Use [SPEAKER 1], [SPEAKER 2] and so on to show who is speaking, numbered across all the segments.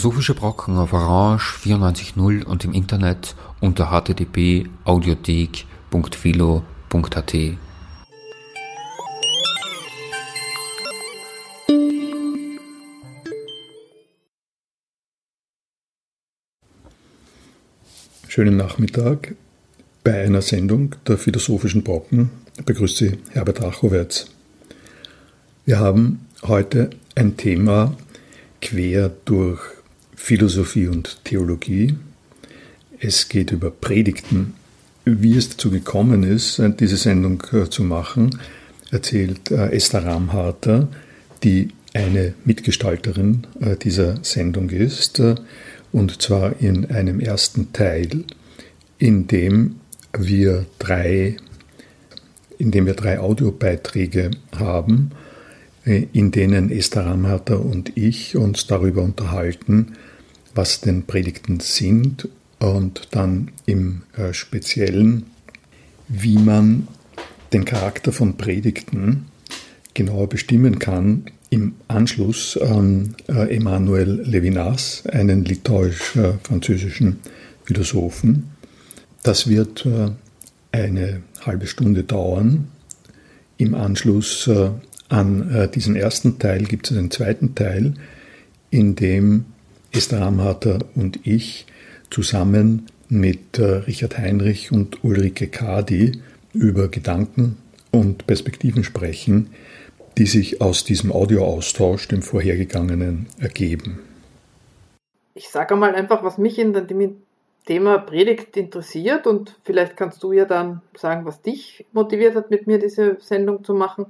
[SPEAKER 1] Philosophische Brocken auf Orange 94.0 und im Internet unter http audiothek.philo.at.
[SPEAKER 2] Schönen Nachmittag. Bei einer Sendung der Philosophischen Brocken begrüße Sie Herbert Rachowitz. Wir haben heute ein Thema quer durch Philosophie und Theologie. Es geht über Predigten. Wie es dazu gekommen ist, diese Sendung äh, zu machen, erzählt äh, Esther Ramharter, die eine Mitgestalterin äh, dieser Sendung ist, und zwar in einem ersten Teil, in dem wir drei, in dem wir drei Audiobeiträge haben, in denen Esther Ramharter und ich uns darüber unterhalten, was denn Predigten sind und dann im äh, Speziellen, wie man den Charakter von Predigten genauer bestimmen kann im Anschluss an äh, Emmanuel Levinas, einen litauisch-französischen Philosophen. Das wird äh, eine halbe Stunde dauern. Im Anschluss an diesem ersten Teil gibt es einen zweiten Teil, in dem Esther Amharter und ich zusammen mit äh, Richard Heinrich und Ulrike Kadi über Gedanken und Perspektiven sprechen, die sich aus diesem Audioaustausch, dem vorhergegangenen, ergeben.
[SPEAKER 3] Ich sage mal einfach, was mich in dem Thema Predigt interessiert und vielleicht kannst du ja dann sagen, was dich motiviert hat, mit mir diese Sendung zu machen.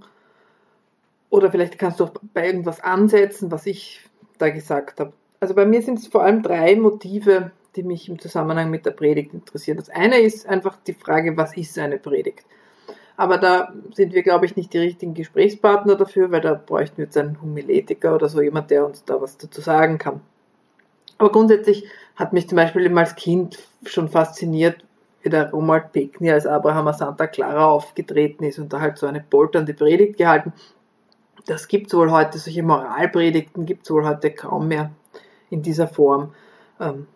[SPEAKER 3] Oder vielleicht kannst du auch bei irgendwas ansetzen, was ich da gesagt habe. Also bei mir sind es vor allem drei Motive, die mich im Zusammenhang mit der Predigt interessieren. Das eine ist einfach die Frage, was ist eine Predigt? Aber da sind wir, glaube ich, nicht die richtigen Gesprächspartner dafür, weil da bräuchten wir jetzt einen Homiletiker oder so jemand, der uns da was dazu sagen kann. Aber grundsätzlich hat mich zum Beispiel immer als Kind schon fasziniert, wie der Romuald Pekni als Abraham Santa Clara aufgetreten ist und da halt so eine polternde Predigt gehalten das gibt es wohl heute, solche Moralpredigten gibt es wohl heute kaum mehr in dieser Form. Ähm,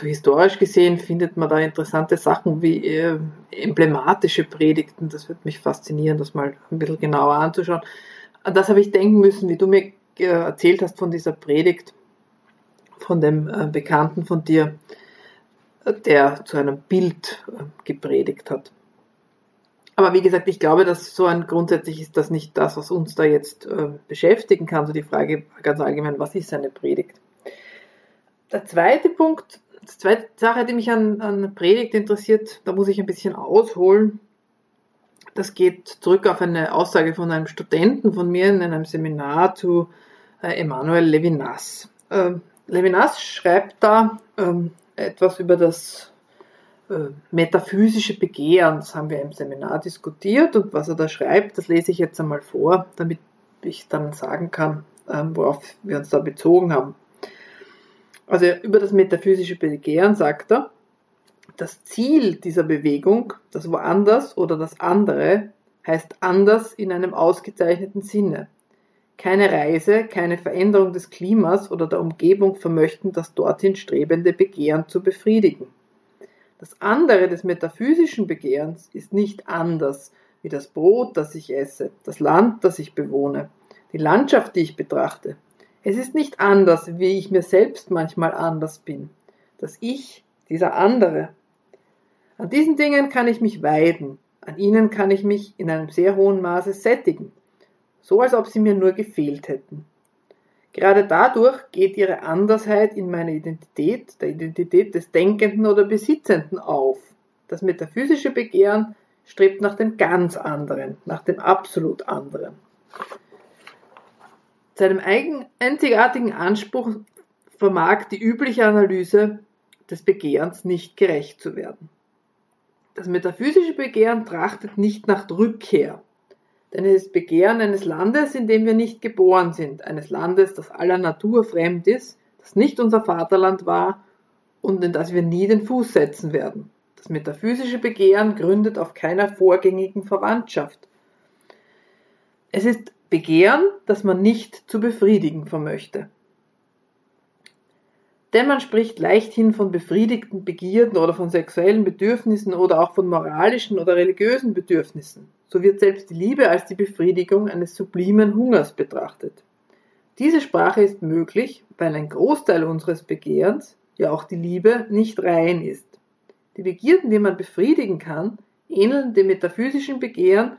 [SPEAKER 3] historisch gesehen findet man da interessante Sachen wie äh, emblematische Predigten. Das wird mich faszinieren, das mal ein bisschen genauer anzuschauen. An das habe ich denken müssen, wie du mir äh, erzählt hast von dieser Predigt von dem äh, Bekannten von dir, äh, der zu einem Bild äh, gepredigt hat. Aber wie gesagt, ich glaube, dass so ein grundsätzlich ist das nicht das, was uns da jetzt äh, beschäftigen kann. So die Frage ganz allgemein, was ist eine Predigt? Der zweite Punkt, die zweite Sache, die mich an, an Predigt interessiert, da muss ich ein bisschen ausholen. Das geht zurück auf eine Aussage von einem Studenten von mir in einem Seminar zu äh, Emmanuel Levinas. Äh, Levinas schreibt da ähm, etwas über das äh, metaphysische Begehren, das haben wir im Seminar diskutiert und was er da schreibt, das lese ich jetzt einmal vor, damit ich dann sagen kann, ähm, worauf wir uns da bezogen haben. Also über das metaphysische Begehren sagt er, das Ziel dieser Bewegung, das Woanders oder das andere, heißt anders in einem ausgezeichneten Sinne. Keine Reise, keine Veränderung des Klimas oder der Umgebung vermöchten das dorthin strebende Begehren zu befriedigen. Das andere des metaphysischen Begehrens ist nicht anders wie das Brot, das ich esse, das Land, das ich bewohne, die Landschaft, die ich betrachte. Es ist nicht anders, wie ich mir selbst manchmal anders bin. Das Ich, dieser andere. An diesen Dingen kann ich mich weiden, an ihnen kann ich mich in einem sehr hohen Maße sättigen, so als ob sie mir nur gefehlt hätten. Gerade dadurch geht ihre Andersheit in meine Identität, der Identität des Denkenden oder Besitzenden auf. Das metaphysische Begehren strebt nach dem ganz anderen, nach dem absolut anderen. Seinem einzigartigen Anspruch vermag die übliche Analyse des Begehrens nicht gerecht zu werden. Das metaphysische Begehren trachtet nicht nach Rückkehr, denn es ist Begehren eines Landes, in dem wir nicht geboren sind, eines Landes, das aller Natur fremd ist, das nicht unser Vaterland war und in das wir nie den Fuß setzen werden. Das metaphysische Begehren gründet auf keiner vorgängigen Verwandtschaft. Es ist Begehren, das man nicht zu befriedigen vermöchte. Denn man spricht leichthin von befriedigten Begierden oder von sexuellen Bedürfnissen oder auch von moralischen oder religiösen Bedürfnissen. So wird selbst die Liebe als die Befriedigung eines sublimen Hungers betrachtet. Diese Sprache ist möglich, weil ein Großteil unseres Begehrens, ja auch die Liebe, nicht rein ist. Die Begierden, die man befriedigen kann, ähneln dem metaphysischen Begehren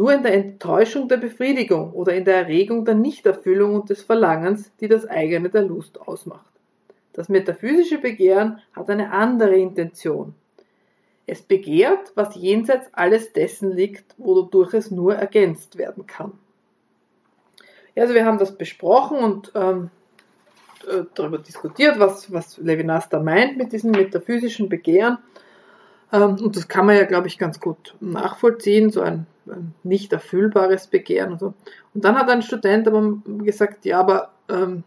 [SPEAKER 3] nur in der Enttäuschung der Befriedigung oder in der Erregung der Nichterfüllung und des Verlangens, die das eigene der Lust ausmacht. Das metaphysische Begehren hat eine andere Intention. Es begehrt, was jenseits alles dessen liegt, wodurch es nur ergänzt werden kann. Also wir haben das besprochen und ähm, äh, darüber diskutiert, was, was Levinas da meint mit diesem metaphysischen Begehren. Ähm, und das kann man ja, glaube ich, ganz gut nachvollziehen, so ein, nicht erfüllbares Begehren und so. Und dann hat ein Student aber gesagt, ja, aber ähm,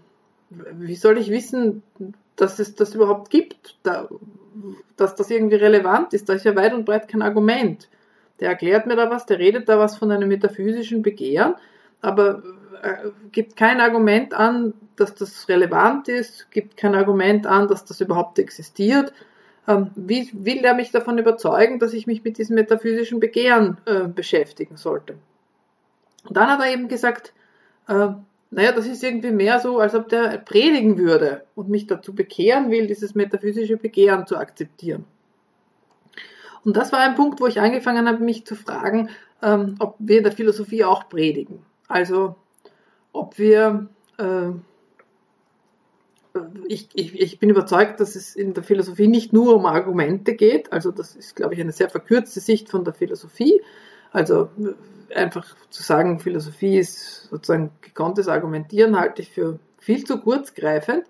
[SPEAKER 3] wie soll ich wissen, dass es das überhaupt gibt, da, dass das irgendwie relevant ist? Da ist ja weit und breit kein Argument. Der erklärt mir da was, der redet da was von einem metaphysischen Begehren, aber äh, gibt kein Argument an, dass das relevant ist, gibt kein Argument an, dass das überhaupt existiert. Ähm, wie will er mich davon überzeugen, dass ich mich mit diesem metaphysischen Begehren äh, beschäftigen sollte? Und dann hat er eben gesagt, äh, naja, das ist irgendwie mehr so, als ob der predigen würde und mich dazu bekehren will, dieses metaphysische Begehren zu akzeptieren. Und das war ein Punkt, wo ich angefangen habe, mich zu fragen, ähm, ob wir in der Philosophie auch predigen. Also ob wir äh, ich, ich, ich bin überzeugt, dass es in der Philosophie nicht nur um Argumente geht. Also das ist, glaube ich, eine sehr verkürzte Sicht von der Philosophie. Also einfach zu sagen, Philosophie ist sozusagen gekonntes Argumentieren, halte ich für viel zu kurzgreifend.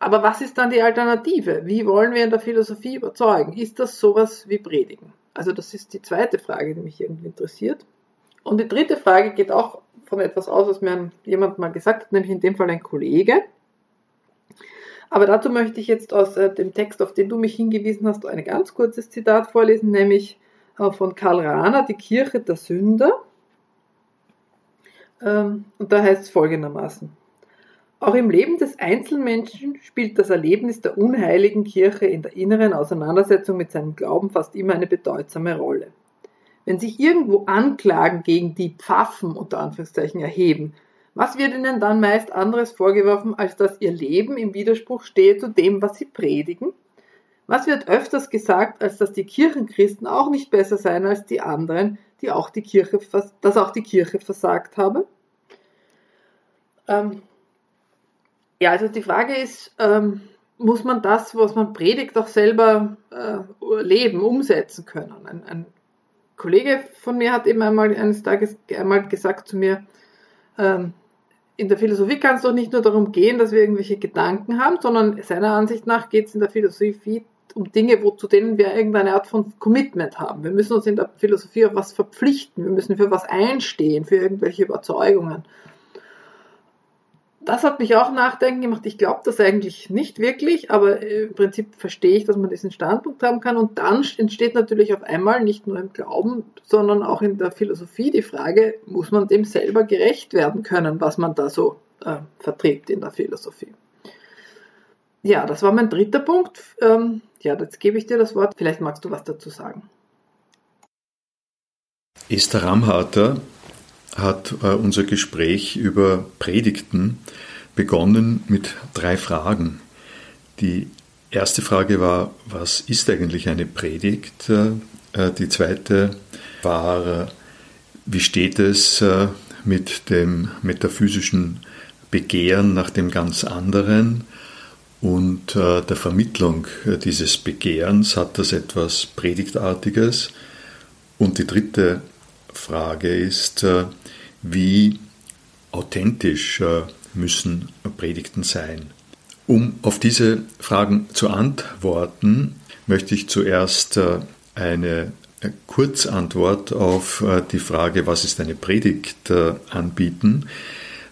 [SPEAKER 3] Aber was ist dann die Alternative? Wie wollen wir in der Philosophie überzeugen? Ist das sowas wie Predigen? Also das ist die zweite Frage, die mich irgendwie interessiert. Und die dritte Frage geht auch von etwas aus, was mir jemand mal gesagt hat, nämlich in dem Fall ein Kollege. Aber dazu möchte ich jetzt aus äh, dem Text, auf den du mich hingewiesen hast, ein ganz kurzes Zitat vorlesen, nämlich äh, von Karl Rahner, Die Kirche der Sünder. Ähm, und da heißt es folgendermaßen. Auch im Leben des Einzelmenschen spielt das Erlebnis der unheiligen Kirche in der inneren Auseinandersetzung mit seinem Glauben fast immer eine bedeutsame Rolle. Wenn sich irgendwo Anklagen gegen die Pfaffen unter Anführungszeichen erheben, was wird ihnen dann meist anderes vorgeworfen, als dass ihr Leben im Widerspruch stehe zu dem, was sie predigen? Was wird öfters gesagt, als dass die Kirchenchristen auch nicht besser seien als die anderen, die auch die Kirche, dass auch die Kirche versagt habe? Ähm, ja, also die Frage ist, ähm, muss man das, was man predigt, auch selber äh, leben, umsetzen können? Ein, ein, Kollege von mir hat eben einmal eines Tages einmal gesagt zu mir, ähm, in der Philosophie kann es doch nicht nur darum gehen, dass wir irgendwelche Gedanken haben, sondern seiner Ansicht nach geht es in der Philosophie um Dinge, wo, zu denen wir irgendeine Art von Commitment haben. Wir müssen uns in der Philosophie auf was verpflichten, wir müssen für was einstehen, für irgendwelche Überzeugungen das hat mich auch nachdenken gemacht. Ich glaube das eigentlich nicht wirklich, aber im Prinzip verstehe ich, dass man diesen Standpunkt haben kann. Und dann entsteht natürlich auf einmal nicht nur im Glauben, sondern auch in der Philosophie die Frage, muss man dem selber gerecht werden können, was man da so äh, vertritt in der Philosophie. Ja, das war mein dritter Punkt. Ähm, ja, jetzt gebe ich dir das Wort. Vielleicht magst du was dazu sagen.
[SPEAKER 2] Esther Ramharter hat äh, unser Gespräch über Predigten begonnen mit drei Fragen. Die erste Frage war, was ist eigentlich eine Predigt? Äh, die zweite war, wie steht es äh, mit dem metaphysischen Begehren nach dem ganz anderen und der Vermittlung dieses Begehrens? Hat das etwas Predigtartiges? Und die dritte Frage ist, äh, wie authentisch äh, müssen Predigten sein? Um auf diese Fragen zu antworten, möchte ich zuerst äh, eine Kurzantwort auf die Frage, was ist eine Predigt, anbieten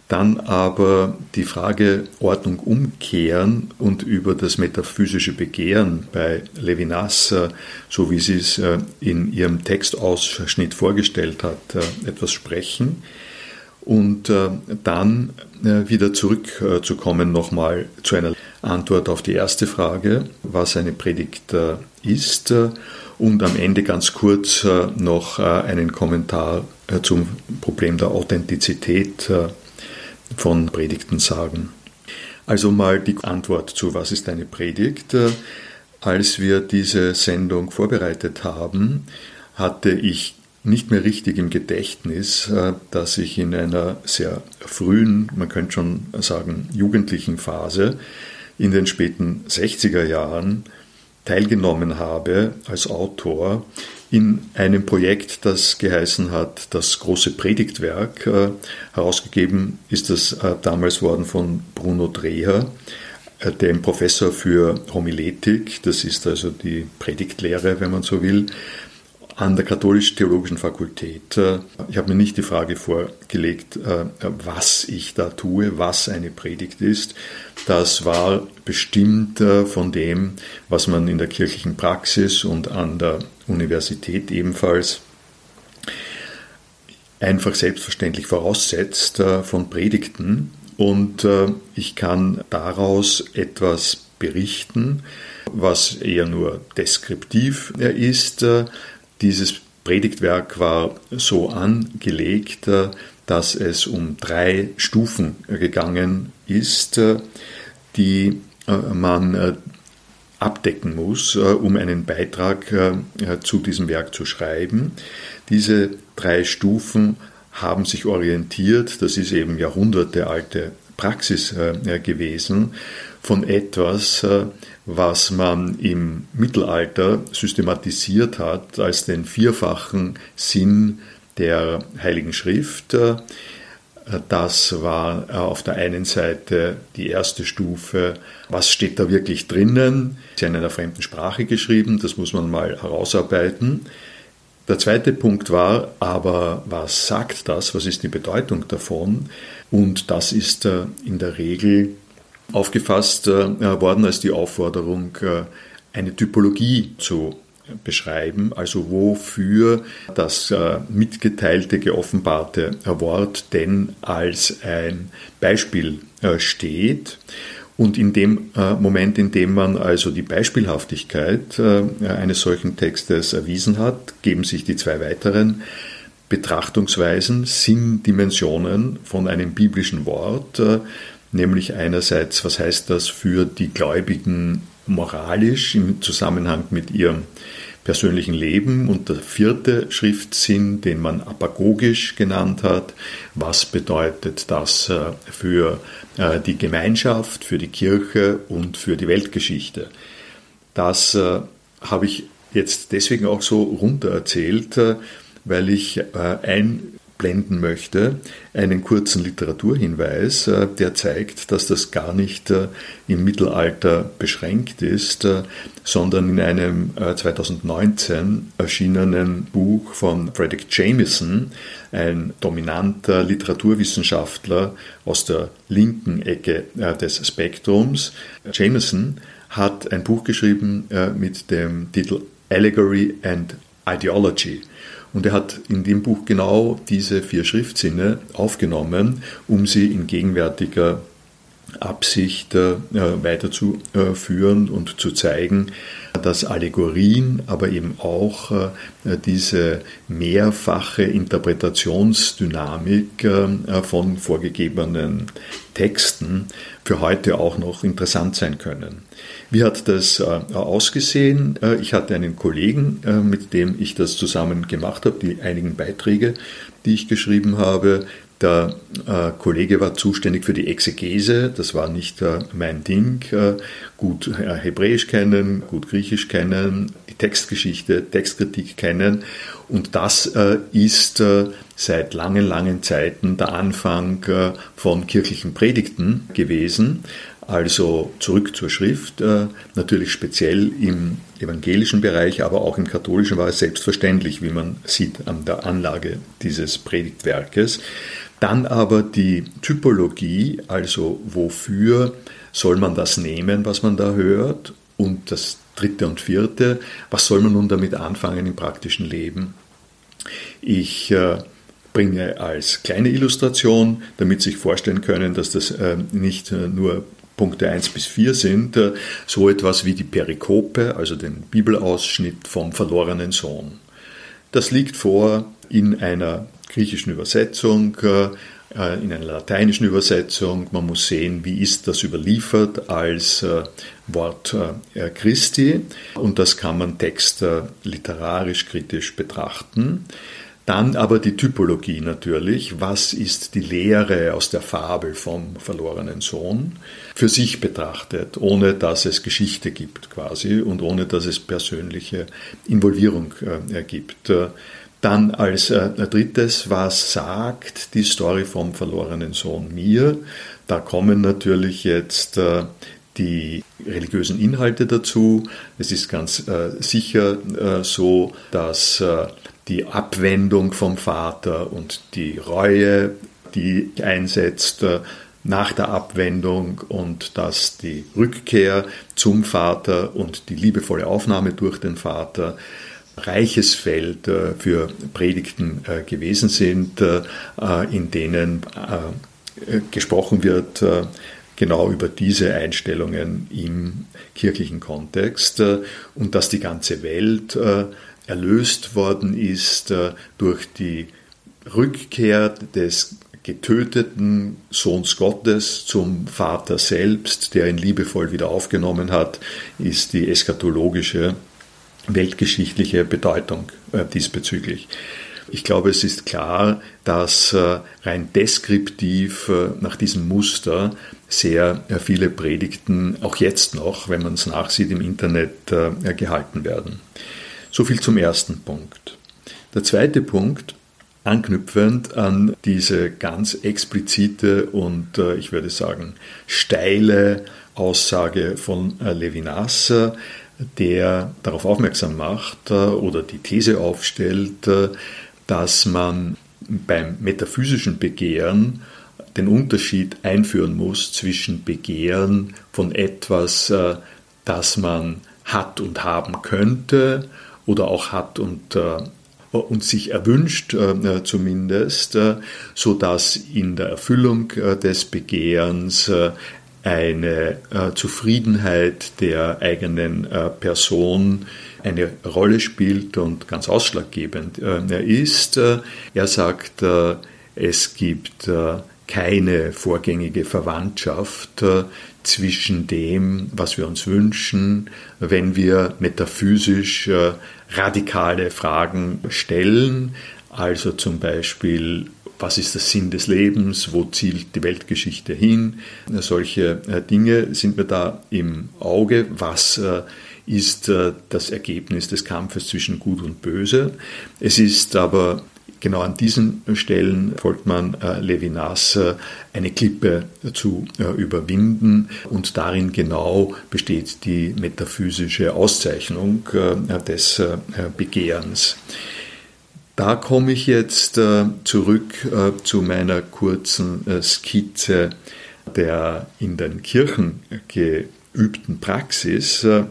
[SPEAKER 2] dann aber die Frage Ordnung umkehren und über das metaphysische Begehren bei Levinas, äh, so wie sie es äh, in ihrem Textausschnitt vorgestellt hat, äh, etwas sprechen. Und dann wieder zurückzukommen nochmal zu einer Antwort auf die erste Frage, was eine Predigt ist und am Ende ganz kurz noch einen Kommentar zum Problem der Authentizität von Predigten sagen. Also mal die Antwort zu, was ist eine Predigt? Als wir diese Sendung vorbereitet haben, hatte ich nicht mehr richtig im Gedächtnis, äh, dass ich in einer sehr frühen, man könnte schon sagen, jugendlichen Phase in den späten 60er Jahren teilgenommen habe als Autor in einem Projekt, das geheißen hat, das große Predigtwerk. Äh, herausgegeben ist das äh, damals worden von Bruno Dreher, dem Professor für Homiletik, das ist also die Predigtlehre, wenn man so will, an der Katholisch-Theologischen Fakultät. Äh, ich habe mir nicht die Frage vorgelegt, äh, was ich da tue, was eine Predigt ist. Das war bestimmt äh, von dem, was man in der kirchlichen Praxis und an der Universität ebenfalls einfach selbstverständlich voraussetzt von Predigten. Und ich kann daraus etwas berichten, was eher nur deskriptiv ist, dieses Predigtwerk war so angelegt, äh, dass es um drei Stufen gegangen ist, äh, die äh, man abdecken muss, um einen Beitrag zu diesem Werk zu schreiben. Diese drei Stufen haben sich orientiert, das ist eben jahrhundertealte Praxis gewesen, von etwas, was man im Mittelalter systematisiert hat als den vierfachen Sinn der Heiligen Schrift. Das war auf der einen Seite die erste Stufe, was steht da wirklich drinnen? Ist in einer fremden Sprache geschrieben, das muss man mal herausarbeiten. Der zweite Punkt war aber, was sagt das? Was ist die Bedeutung davon? Und das ist in der Regel aufgefasst äh, worden als die Aufforderung, äh, eine Typologie zu beschreiben, also wofür das äh, mitgeteilte, geoffenbarte Wort denn als ein Beispiel steht. Und in dem Moment, in dem man also die Beispielhaftigkeit eines solchen Textes erwiesen hat, geben sich die zwei weiteren Betrachtungsweisen, Sinndimensionen von einem biblischen Wort, nämlich einerseits, was heißt das für die Gläubigen moralisch im Zusammenhang mit ihrem persönlichen Leben und der vierte Schriftsinn, den man apagogisch genannt hat, was bedeutet das äh, für äh, die Gemeinschaft, für die Kirche und für die Weltgeschichte. Das äh, habe ich jetzt deswegen auch so runter erzählt, weil ich ein blenden möchte, einen kurzen Literaturhinweis, äh, der zeigt, dass das gar nicht äh, im Mittelalter beschränkt ist, äh, sondern in einem 2019 erschienenen Buch von Frederick Jameson, ein dominanter Literaturwissenschaftler aus der linken Ecke des Spektrums. Jameson hat ein Buch geschrieben mit dem Titel Allegory and Ideology. Und er hat in dem Buch genau diese vier Schriftsinne aufgenommen, um sie in gegenwärtiger Absicht äh, weiterzuführen und zu zeigen, dass Allegorien, aber eben auch äh, diese mehrfache Interpretationsdynamik äh, von vorgegebenen Texten für heute auch noch interessant sein können. Wie hat das ausgesehen? Ich hatte einen Kollegen, mit dem ich das zusammen gemacht habe, die einigen Beiträge, die ich geschrieben habe, der äh, Kollege war zuständig für die Exegese, das war nicht äh, mein Ding. Äh, gut äh, Hebräisch kennen, gut Griechisch kennen, die Textgeschichte, Textkritik kennen. Und das äh, ist äh, seit langen, langen Zeiten der Anfang von kirchlichen Predigten gewesen. Also zurück zur Schrift, natürlich speziell im evangelischen Bereich, aber auch im katholischen war es selbstverständlich, wie man sieht an der Anlage dieses Predigtwerkes. Dann aber die Typologie, also wofür soll man das nehmen, was man da hört? Und das dritte und vierte, was soll man nun damit anfangen im praktischen Leben? Ich äh, bringe als kleine Illustration, damit Sie sich vorstellen können, dass das äh, nicht äh, nur Punkte 1 bis 4 sind, so etwas wie die Perikope, also den Bibelausschnitt vom verlorenen Sohn. Das liegt vor in einer griechischen Übersetzung, äh, in einer lateinischen Übersetzung. Man muss sehen, wie ist das überliefert als äh, Wort äh, Christi. Und das kann man textliterarisch kritisch betrachten. Dann aber die Typologie natürlich. Was ist die Lehre aus der Fabel vom verlorenen Sohn für sich betrachtet, ohne dass es Geschichte gibt quasi und ohne dass es persönliche Involvierung äh, gibt. Dann als äh, drittes, was sagt die Story vom verlorenen Sohn mir? Da kommen natürlich jetzt äh, die religiösen Inhalte dazu. Es ist ganz sicher so, dass die Abwendung vom Vater und die Reue, die einsetzt, äh, nach der Abwendung und dass die Rückkehr zum Vater und die liebevolle Aufnahme durch den Vater reiches Feld äh, für Predigten äh, gewesen sind, in denen gesprochen wird genau über diese Einstellungen im kirchlichen Kontext und dass die ganze Welt erlöst worden ist durch die Rückkehr des getöteten Sohns Gottes zum Vater selbst, der ihn liebevoll wieder aufgenommen hat, ist die eschatologische weltgeschichtliche Bedeutung äh, diesbezüglich. Ich glaube, es ist klar, dass äh, rein deskriptiv äh, nach diesem Muster sehr viele Predigten auch jetzt noch, wenn man es nachsieht, im Internet gehalten werden. So viel zum ersten Punkt. Der zweite Punkt, anknüpfend an diese ganz explizite und ich würde sagen steile Aussage von Levinas, der darauf aufmerksam macht äh, oder die These aufstellt, äh, dass man beim metaphysischen Begehren den Unterschied einführen muss zwischen Begehren von etwas, äh, das man hat und haben könnte oder auch hat und, und sich erwünscht zumindest, so dass in der Erfüllung des Begehrens eine äh, Zufriedenheit der eigenen äh, Person eine Rolle spielt und ganz ausschlaggebend äh, ist. Äh, er sagt, äh, es gibt äh, keine vorgängige Verwandtschaft zwischen dem, was wir uns wünschen, wenn wir metaphysisch radikale Fragen stellen, also zum Beispiel was ist der Sinn des Lebens, wo zielt die Weltgeschichte hin. Solche äh, Dinge sind mir da im Auge. Was äh, ist äh, das Ergebnis des Kampfes zwischen Gut und Böse? Es ist aber genau an diesen Stellen folgt man Levinas eine Klippe zu überwinden und darin genau besteht die metaphysische Auszeichnung des Begehrens. Da komme ich jetzt äh, zurück äh, zu meiner kurzen äh, Skizze der in den Kirchen geübten Praxis äh,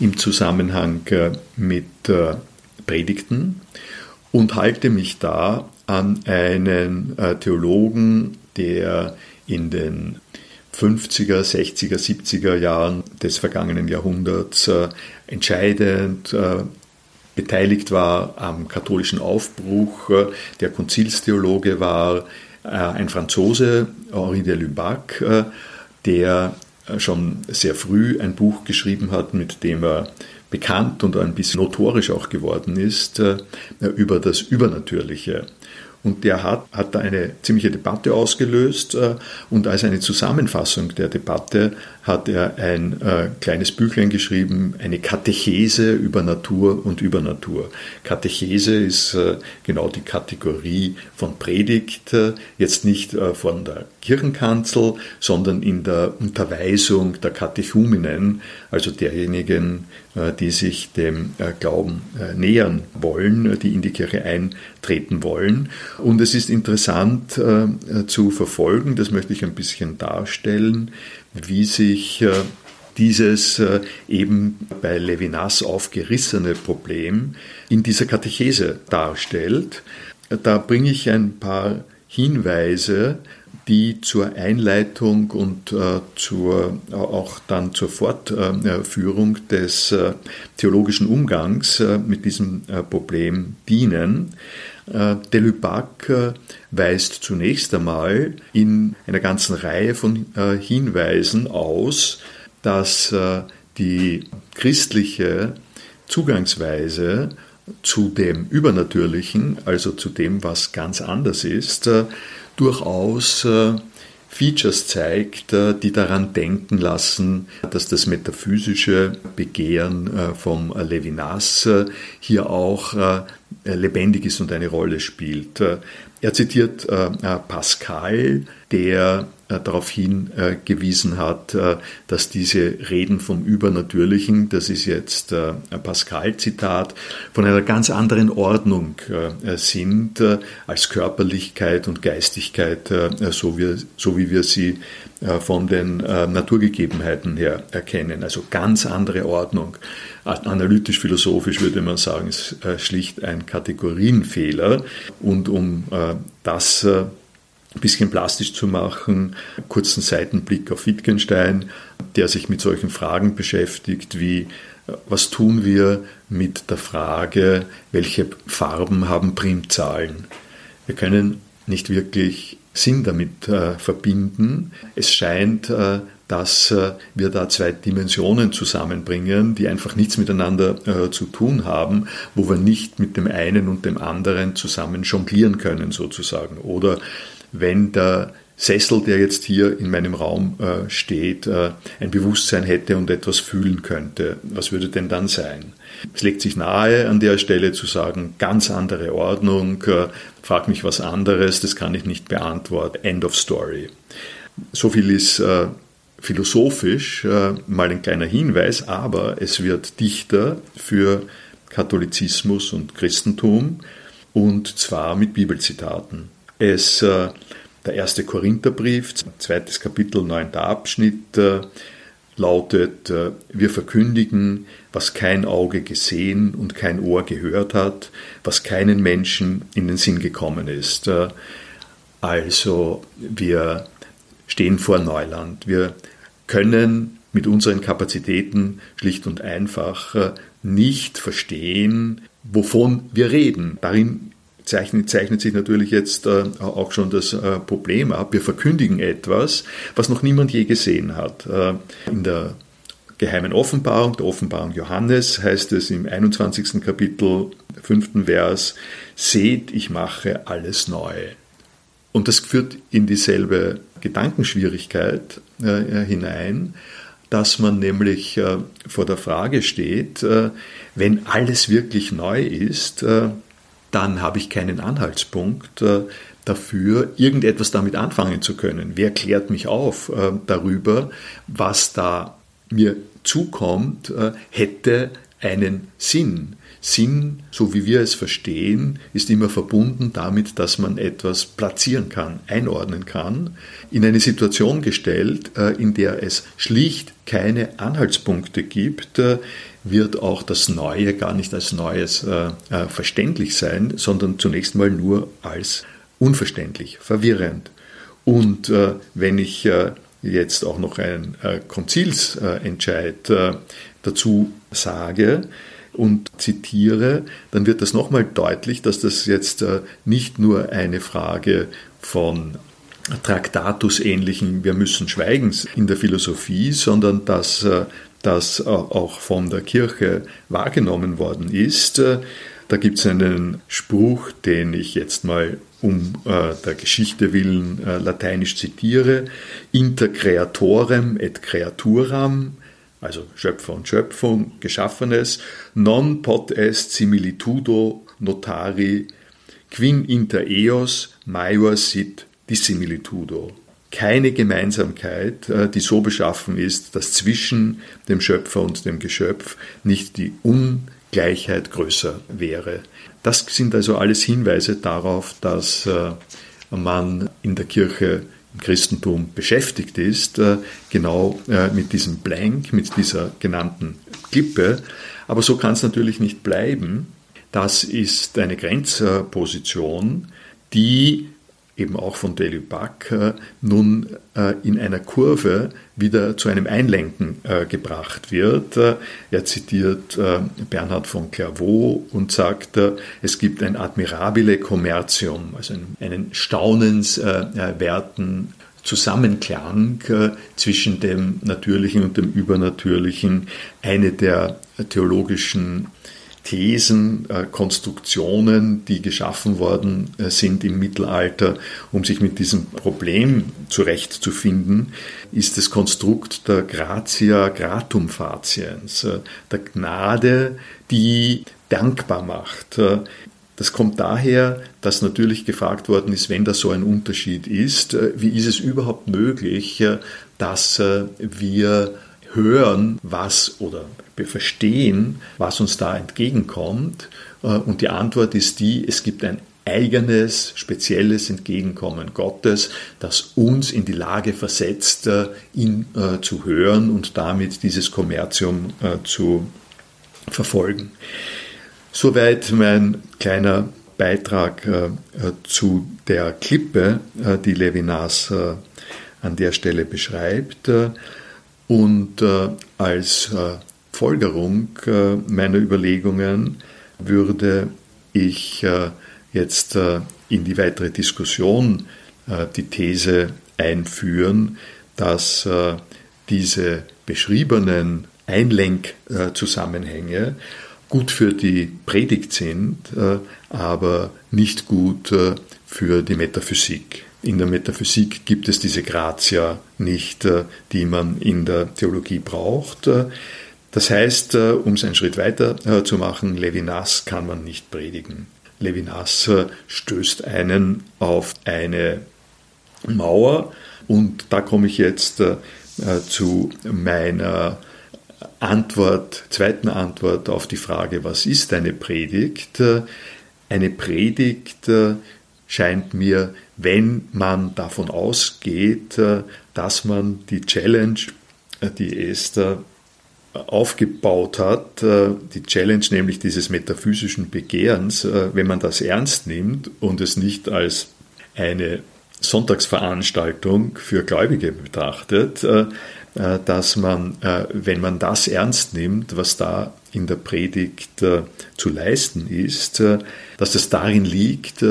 [SPEAKER 2] im Zusammenhang äh, mit äh, Predigten und halte mich da an einen Theologen, der in den 50er, 60er, 70er Jahren des vergangenen Jahrhunderts entscheidend beteiligt war am katholischen Aufbruch, äh, der Konzilstheologe war äh, ein Franzose, Henri de Lubac, äh, der schon sehr früh ein Buch geschrieben hat, mit dem er bekannt und ein bisschen notorisch auch geworden ist, über das Übernatürliche. Und der hat, hat da eine ziemliche Debatte ausgelöst. Äh, und als eine Zusammenfassung der Debatte hat er ein äh, kleines Büchlein geschrieben, eine Katechese über Natur und Übernatur. Katechese ist äh, genau die Kategorie von Predigt, äh, jetzt nicht äh, von der Kirchenkanzel, sondern in der Unterweisung der Katechumenen, also derjenigen, äh, die sich dem äh, Glauben äh, nähern wollen, die in die Kirche eintreten wollen. Und es ist interessant zu verfolgen, das möchte ich ein bisschen darstellen, wie sich dieses eben bei Levinas aufgerissene Problem in dieser Katechese darstellt. Da bringe ich ein paar Hinweise, die zur Einleitung und äh, zur, auch dann zur Fortführung des äh, theologischen Umgangs äh, mit diesem äh, Problem dienen. Äh, Delubac äh, weist zunächst einmal in einer ganzen Reihe von Hinweisen aus, dass die christliche Zugangsweise zu dem Übernatürlichen, also zu dem, was ganz anders ist, durchaus äh, Features zeigt, äh, die daran denken lassen, dass das metaphysische Begehren äh, vom Levinas hier auch lebendig ist und eine Rolle spielt. Er zitiert Pascal, der darauf hingewiesen äh, hat, äh, dass diese Reden vom Übernatürlichen, das ist jetzt ein Pascal-Zitat, von einer ganz anderen Ordnung sind als Körperlichkeit und Geistigkeit, so wie, so wie wir sie von den Naturgegebenheiten her erkennen. Also ganz andere Ordnung. Analytisch-philosophisch würde man sagen, ist schlicht ein Kategorienfehler. Und um das ein bisschen plastisch zu machen, kurzen Seitenblick auf Wittgenstein, der sich mit solchen Fragen beschäftigt wie was tun wir mit der Frage, welche Farben haben Primzahlen? Wir können nicht wirklich Sinn damit äh, verbinden. Es scheint, äh, dass äh, wir da zwei Dimensionen zusammenbringen, die einfach nichts miteinander äh, zu tun haben, wo wir nicht mit dem einen und dem anderen zusammen jonglieren können sozusagen. Oder wenn der Sessel, der jetzt hier in meinem Raum äh, steht, ein Bewusstsein hätte und etwas fühlen könnte. Was würde denn dann sein? Es legt sich nahe, an der Stelle zu sagen, ganz andere Ordnung, frag mich was anderes, das kann ich nicht beantworten. End of story. So viel ist philosophisch äh, mal ein kleiner Hinweis, aber es wird dichter für Katholizismus und Christentum und zwar mit Bibelzitaten. Es, äh, der erste Korintherbrief, zweites Kapitel, neunter Abschnitt, äh, lautet, wir verkündigen, was kein Auge gesehen und kein Ohr gehört hat, was keinen Menschen in den Sinn gekommen ist. Also wir stehen vor Neuland. Wir können mit unseren Kapazitäten schlicht und einfach nicht verstehen, wovon wir reden. Darin zeichnet, zeichnet sich natürlich jetzt äh, auch schon das äh, Problem ab. Wir verkündigen etwas, was noch niemand je gesehen hat. Äh, in der geheimen Offenbarung, der Offenbarung Johannes, heißt es im 21. Kapitel, 5. Vers, seht, ich mache alles neu. Und das führt in dieselbe Gedankenschwierigkeit äh, hinein, dass man nämlich äh, vor der Frage steht, äh, wenn alles wirklich neu ist, äh, dann habe ich keinen Anhaltspunkt äh, dafür, irgendetwas damit anfangen zu können. Wer klärt mich auf äh, darüber, was da mir zukommt, hätte einen Sinn. Sinn, so wie wir es verstehen, ist immer verbunden damit, dass man etwas platzieren kann, einordnen kann, in eine Situation gestellt, in der es schlicht keine Anhaltspunkte gibt, wird auch das Neue gar nicht als Neues äh, äh, verständlich sein, sondern zunächst mal nur als unverständlich, verwirrend. Und äh, wenn ich äh, jetzt auch noch einen äh, Konzilsentscheid äh, dazu sage, und zitiere, dann wird das nochmal deutlich, dass das jetzt nicht nur eine Frage von Traktatus-ähnlichen Wir müssen schweigen in der Philosophie, sondern dass das auch von der Kirche wahrgenommen worden ist. Da gibt es einen Spruch, den ich jetzt mal um äh, der Geschichte willen äh, lateinisch zitiere. Inter creatorem et creaturam, also Schöpfer und Schöpfung, Geschaffenes, non pot est similitudo notari, quin inter eos maior sit dissimilitudo keine Gemeinsamkeit, äh, die so beschaffen ist, dass zwischen dem Schöpfer und dem Geschöpf nicht die Ungleichheit größer wäre. Das sind also alles Hinweise darauf, dass äh, man in der Kirche im Christentum beschäftigt ist, äh, genau mit diesem Blank, mit dieser genannten Klippe. Aber so kann es natürlich nicht bleiben. Das ist eine Grenzposition, die eben auch von Delibac, äh, nun äh, in einer Kurve wieder zu einem Einlenken äh, gebracht wird. Er zitiert Bernhard von Clairvaux und sagt, es gibt ein admirabile Commercium, also einen staunenswerten Zusammenklang zwischen dem Natürlichen und dem Übernatürlichen, eine der theologischen Thesen, äh, Konstruktionen, die geschaffen worden äh, sind im Mittelalter, um sich mit diesem Problem zurechtzufinden, ist das Konstrukt der Gratia gratum faciens, äh, der Gnade, die dankbar macht. Das kommt daher, dass natürlich gefragt worden ist, wenn da so ein Unterschied ist, wie ist es überhaupt möglich, dass wir hören, was oder wir verstehen, was uns da entgegenkommt. Äh, und die Antwort ist die, es gibt ein eigenes, spezielles Entgegenkommen Gottes, das uns in die Lage versetzt, äh, ihn äh, zu hören und damit dieses Kommerzium zu verfolgen. Soweit mein kleiner Beitrag zu der Klippe, die Levinas an der Stelle beschreibt. Und als Folgerung äh, meiner Überlegungen würde ich äh, jetzt äh, in die weitere Diskussion die These einführen, dass diese beschriebenen Einlenkzusammenhänge gut für die Predigt sind, aber nicht gut für die Metaphysik. In der Metaphysik gibt es diese Grazia nicht, die man in der Theologie braucht. Das heißt, äh, um es einen Schritt weiter äh, zu machen, Levinas kann man nicht predigen. Levinas äh, stößt einen auf eine Mauer und da komme ich jetzt zu meiner Antwort, zweiten Antwort auf die Frage, was ist eine Predigt? Eine Predigt scheint mir, wenn man davon ausgeht, dass man die Challenge, die Esther aufgebaut hat, äh, die Challenge nämlich dieses metaphysischen Begehrens, äh, wenn man das ernst nimmt und es nicht als eine Sonntagsveranstaltung für Gläubige betrachtet, äh, dass man, wenn man das ernst nimmt, was da in der Predigt zu leisten ist, dass es darin liegt,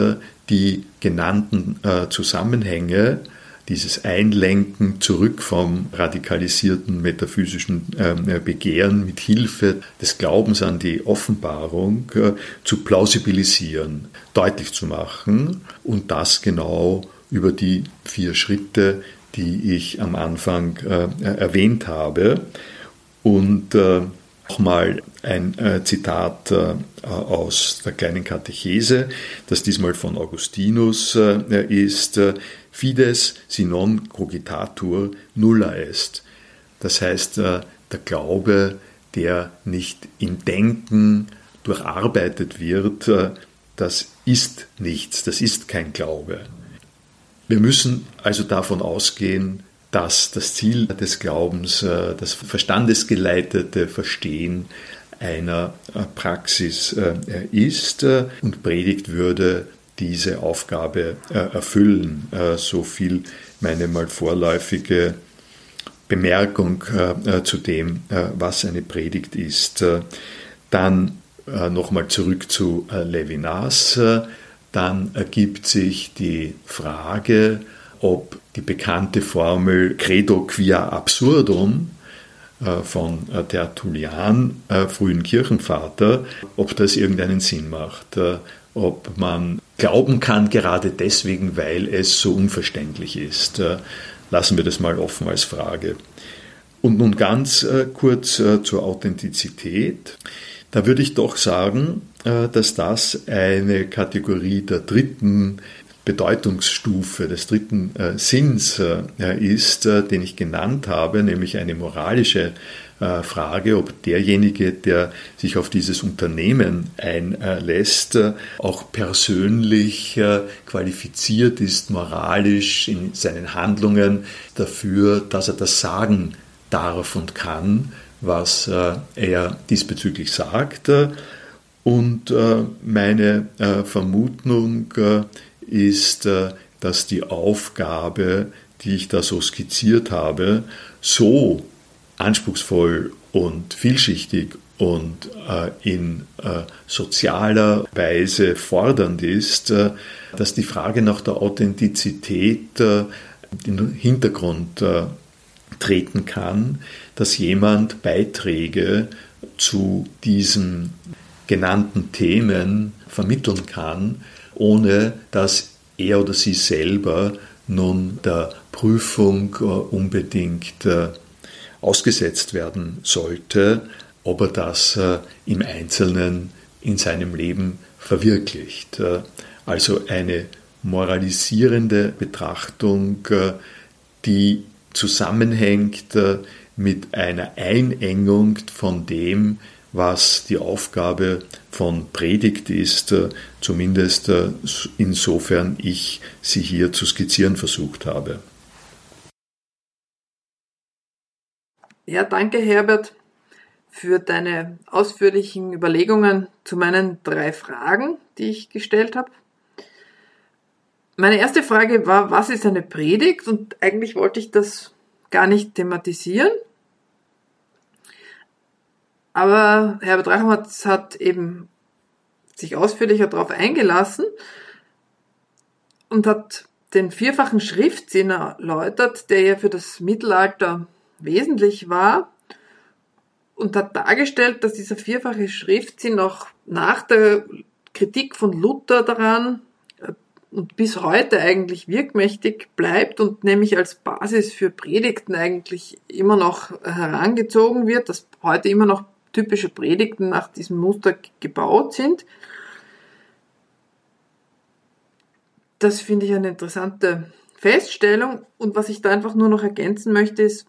[SPEAKER 2] die genannten Zusammenhänge dieses Einlenken zurück vom radikalisierten metaphysischen ähm, Begehren mit Hilfe des Glaubens an die Offenbarung äh, zu plausibilisieren, deutlich zu machen und das genau über die vier Schritte, die ich am Anfang äh, erwähnt habe. Und äh, Nochmal ein äh, Zitat äh, aus der kleinen Katechese, das diesmal von Augustinus äh, ist. Fides si non cogitatur nulla est. Das heißt, der Glaube, der nicht im Denken durcharbeitet wird, das ist nichts, das ist kein Glaube. Wir müssen also davon ausgehen, dass das Ziel des Glaubens äh, das verstandesgeleitete Verstehen einer Praxis ist und Predigt würde diese Aufgabe äh, erfüllen. Äh, so viel meine mal vorläufige Bemerkung äh, zu dem, was eine Predigt ist. Dann nochmal zurück zu Levinas. Dann ergibt sich die Frage, ob die bekannte Formel Credo quia absurdum von Tertullian, frühen Kirchenvater, ob das irgendeinen Sinn macht ob man glauben kann, gerade deswegen, weil es so unverständlich ist. Äh, lassen wir das mal offen als Frage. Und nun ganz äh, kurz äh, zur Authentizität. Da würde ich doch sagen, dass das eine Kategorie der dritten Bedeutungsstufe, des dritten Sinns ist, den ich genannt habe, nämlich eine moralische äh, Frage, ob derjenige, der sich auf dieses Unternehmen einlässt, äh, auch persönlich äh, qualifiziert ist, moralisch in seinen Handlungen dafür, dass er das sagen darf und kann, was er diesbezüglich sagt. Und meine Vermutung ist, dass die Aufgabe, die ich da so skizziert habe, so anspruchsvoll und vielschichtig und äh, in äh, sozialer Weise fordernd ist, äh, dass die Frage nach der Authentizität äh, in den Hintergrund äh, treten kann, dass jemand Beiträge zu diesen genannten Themen vermitteln kann, ohne dass er oder sie selber nun der Prüfung äh, unbedingt äh, ausgesetzt werden sollte, ob er das äh, im Einzelnen in seinem Leben verwirklicht. Also eine moralisierende Betrachtung, die zusammenhängt mit einer Einengung von dem, was die Aufgabe von Predigt ist, äh, zumindest äh, insofern ich sie hier zu skizzieren versucht habe.
[SPEAKER 3] Ja, danke Herbert für deine ausführlichen Überlegungen zu meinen drei Fragen, die ich gestellt habe. Meine erste Frage war, was ist eine Predigt? Und eigentlich wollte ich das gar nicht thematisieren, aber Herbert Rachmatz hat eben sich ausführlicher darauf eingelassen und hat den vierfachen Schriftsinn erläutert, der ja für das Mittelalter wesentlich war und hat dargestellt, dass dieser vierfache Schriftsinn auch nach der Kritik von Luther daran äh, und bis heute eigentlich wirkmächtig bleibt und nämlich als Basis für Predigten eigentlich immer noch herangezogen wird, dass heute immer noch typische Predigten nach diesem Muster gebaut sind. Das finde ich eine interessante Feststellung. Und was ich da einfach nur noch ergänzen möchte, ist,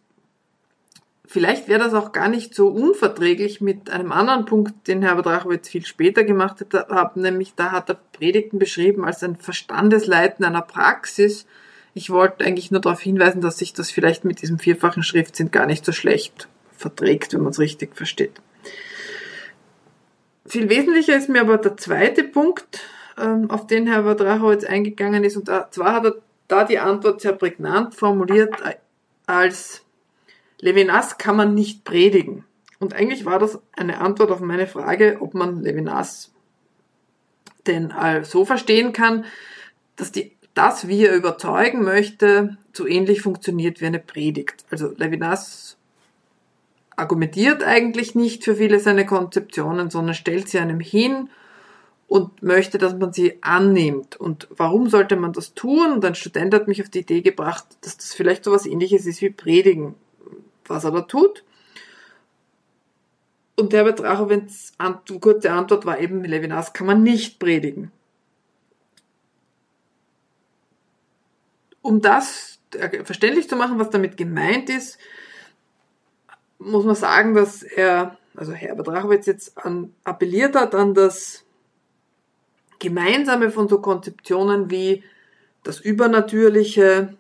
[SPEAKER 3] vielleicht wäre das auch gar nicht so unverträglich mit einem anderen Punkt, den Herbert Rachowitz viel später gemacht hat, nämlich da hat er Predigten beschrieben als ein Verstandesleiten einer Praxis. Ich wollte eigentlich nur darauf hinweisen, dass sich das vielleicht mit diesem vierfachen Schriftsinn gar nicht so schlecht verträgt, wenn man es richtig versteht. Viel wesentlicher ist mir aber der zweite Punkt, ähm, auf den Herr Wadracho jetzt eingegangen ist. Und zwar hat er da die Antwort sehr prägnant formuliert äh, als Levinas kann man nicht predigen. Und eigentlich war das eine Antwort auf meine Frage, ob man Levinas denn so verstehen kann, dass die, das, wie er überzeugen möchte, so ähnlich funktioniert wie eine Predigt. Also Levinas argumentiert eigentlich nicht für viele seiner Konzeptionen, sondern stellt sie einem hin und möchte, dass man sie annimmt. Und warum sollte man das tun? Und ein Student hat mich auf die Idee gebracht, dass das vielleicht so was ähnliches ist wie Predigen, was er da tut. Und Herbert Rachowens kurze Antwort war eben, Levinas kann man nicht predigen. Um das verständlich zu machen, was damit gemeint ist, muss man sagen, dass er, also Herbert Rachowitz jetzt an, appelliert hat an das Gemeinsame von so Konzeptionen wie das Übernatürliche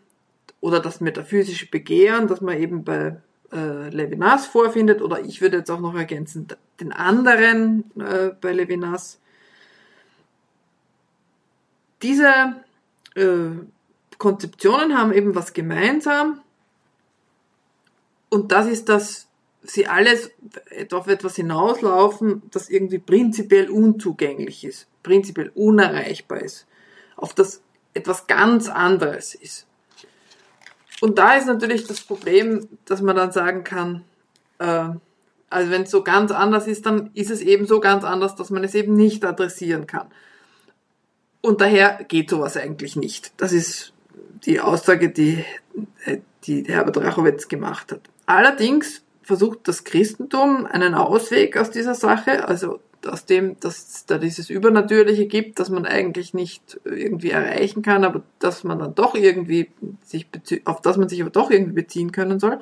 [SPEAKER 3] oder das metaphysische Begehren, das man eben bei äh, Levinas vorfindet, oder ich würde jetzt auch noch ergänzen, den anderen äh, bei Levinas. Diese äh, Konzeptionen haben eben was gemeinsam und das ist, dass sie alles auf etwas hinauslaufen, das irgendwie prinzipiell unzugänglich ist, prinzipiell unerreichbar ist, auf das etwas ganz anderes ist. Und da ist natürlich das Problem, dass man dann sagen kann, äh, also wenn es so ganz anders ist, dann ist es eben so ganz anders, dass man es eben nicht adressieren kann. Und daher geht sowas eigentlich nicht. Das ist die Aussage, die, äh, die Herbert Rachowitz gemacht hat. Allerdings versucht das Christentum einen Ausweg aus dieser Sache, also aus dem, dass es da dieses Übernatürliche gibt, dass man eigentlich nicht irgendwie erreichen kann, aber dass man dann doch irgendwie sich auf das man sich aber doch irgendwie beziehen können soll.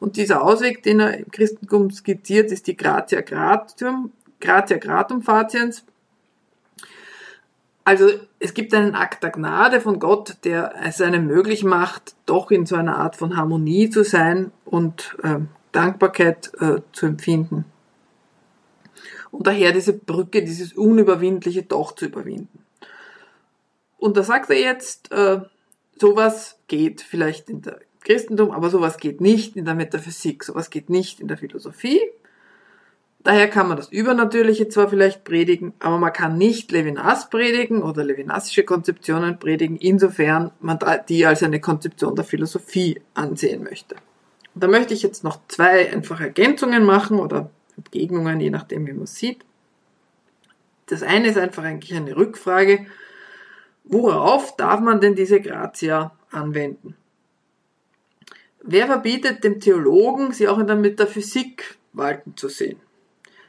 [SPEAKER 3] Und dieser Ausweg, den er im Christentum skizziert, ist die Gratia Gratum, Gratia Gratum Faciens. Also es gibt einen Akt der Gnade von Gott, der es einem möglich macht, doch in so einer Art von Harmonie zu sein und äh, Dankbarkeit äh, zu empfinden. Und daher diese Brücke, dieses Unüberwindliche doch zu überwinden. Und da sagt er jetzt, äh, sowas geht vielleicht in der Christentum, aber sowas geht nicht in der Metaphysik, sowas geht nicht in der Philosophie. Daher kann man das Übernatürliche zwar vielleicht predigen, aber man kann nicht Levinas predigen oder levinasische Konzeptionen predigen, insofern man die als eine Konzeption der Philosophie ansehen möchte. Und da möchte ich jetzt noch zwei einfache Ergänzungen machen oder Entgegnungen, je nachdem, wie man es sieht. Das eine ist einfach eigentlich eine Rückfrage, worauf darf man denn diese Grazia anwenden? Wer verbietet dem Theologen, sie auch in der Metaphysik walten zu sehen?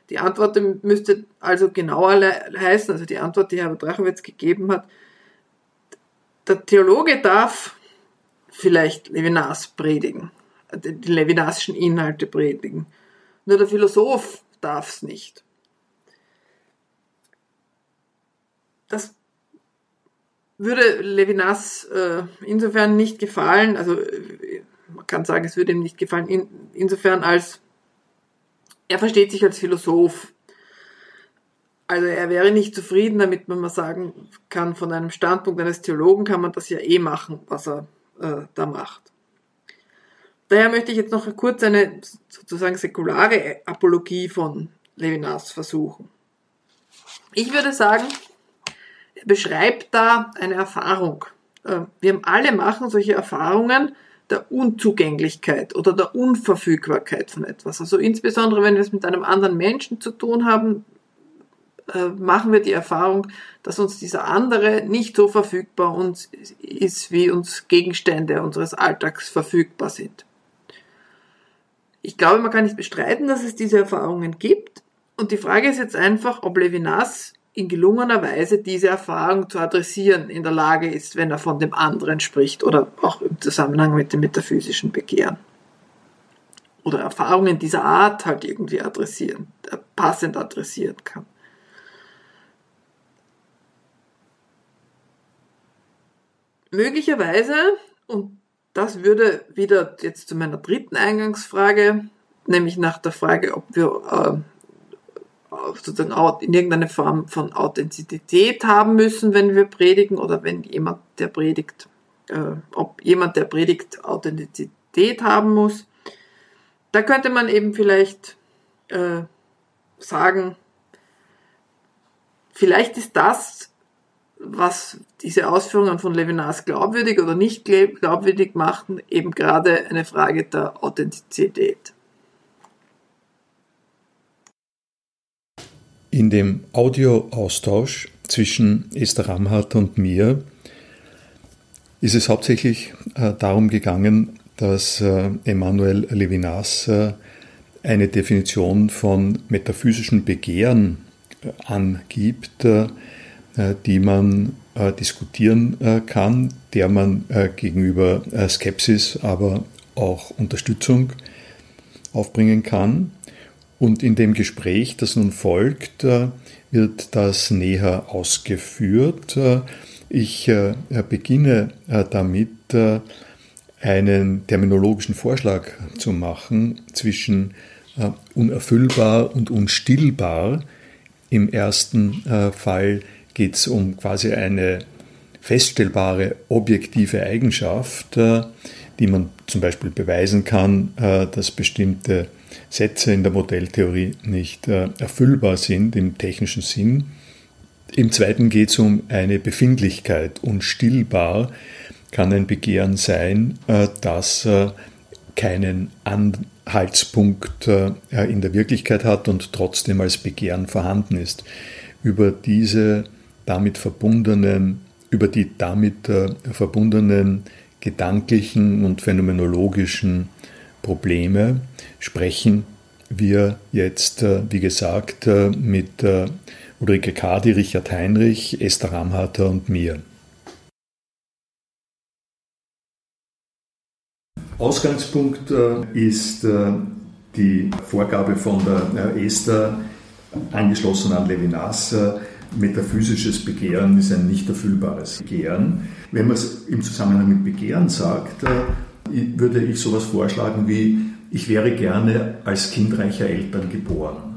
[SPEAKER 3] Die Antwort müsste also genauer heißen, also die Antwort, die Herr Drachowitz gegeben hat. Der Theologe darf vielleicht Levinas predigen, die levinasischen Inhalte predigen. Nur der Philosoph darf es nicht. Das würde Levinas äh, insofern nicht gefallen, also äh, man kann sagen, es würde ihm nicht gefallen, in, insofern als er versteht sich als Philosoph. Also er wäre nicht zufrieden, damit man mal sagen kann, von einem Standpunkt eines Theologen kann man das ja eh machen, was er äh, da macht. Daher möchte ich jetzt noch kurz eine sozusagen säkulare Apologie von Levinas versuchen. Ich würde sagen, er beschreibt da eine Erfahrung. Äh, wir alle machen solche Erfahrungen, der Unzugänglichkeit oder der Unverfügbarkeit von etwas. Also insbesondere, wenn wir es mit einem anderen Menschen zu tun haben, äh, machen wir die Erfahrung, dass uns dieser andere nicht so verfügbar uns ist, wie uns Gegenstände unseres Alltags verfügbar sind. Ich glaube, man kann nicht bestreiten, dass es diese Erfahrungen gibt. Und die Frage ist jetzt einfach, ob Levinas in gelungener Weise diese Erfahrung zu adressieren in der Lage ist, wenn er von dem anderen spricht oder auch im Zusammenhang mit dem metaphysischen Begehren. Oder Erfahrungen dieser Art halt irgendwie adressieren, äh, passend adressieren kann. Möglicherweise, und das würde wieder jetzt zu meiner dritten Eingangsfrage, nämlich nach der Frage, ob wir äh, sozusagen in irgendeine Form von Authentizität haben müssen, wenn wir predigen oder wenn jemand, der predigt, äh, ob jemand, der predigt, Authentizität haben muss. Da könnte man eben vielleicht äh, sagen, vielleicht ist das, was diese Ausführungen von Levinas glaubwürdig oder nicht glaubwürdig machten, eben gerade eine Frage der Authentizität.
[SPEAKER 2] In dem Audioaustausch zwischen Esther Ramhardt und mir ist es hauptsächlich äh, darum gegangen, dass äh, Emmanuel Levinas äh, eine Definition von metaphysischem Begehren angibt, die man diskutieren kann, der man gegenüber Skepsis, aber auch Unterstützung aufbringen kann. Und in dem Gespräch, das nun folgt, äh, wird das näher ausgeführt. Äh, ich äh, beginne damit, einen terminologischen Vorschlag zu machen zwischen unerfüllbar und unstillbar. Im ersten Fall geht es um quasi eine feststellbare objektive Eigenschaft, die man zum Beispiel beweisen kann, dass bestimmte Sätze in der Modelltheorie nicht äh, erfüllbar sind im technischen Sinn. Im zweiten geht es um eine Befindlichkeit. Unstillbar kann ein Begehren sein, äh, das äh, keinen Anhaltspunkt in der Wirklichkeit hat und trotzdem als Begehren vorhanden ist. Über diese damit verbundenen, über die damit verbundenen gedanklichen und phänomenologischen Probleme sprechen wir jetzt, äh, wie gesagt, äh, mit äh, Ulrike Kadi, Richard Heinrich, Esther Ramharter und mir. Ausgangspunkt ist die Vorgabe von der Esther, angeschlossen an Levinas, metaphysisches Begehren ist ein nicht erfüllbares Begehren. Wenn man es im Zusammenhang mit Begehren sagt, würde ich sowas vorschlagen wie, ich wäre gerne als Kind reicher Eltern geboren.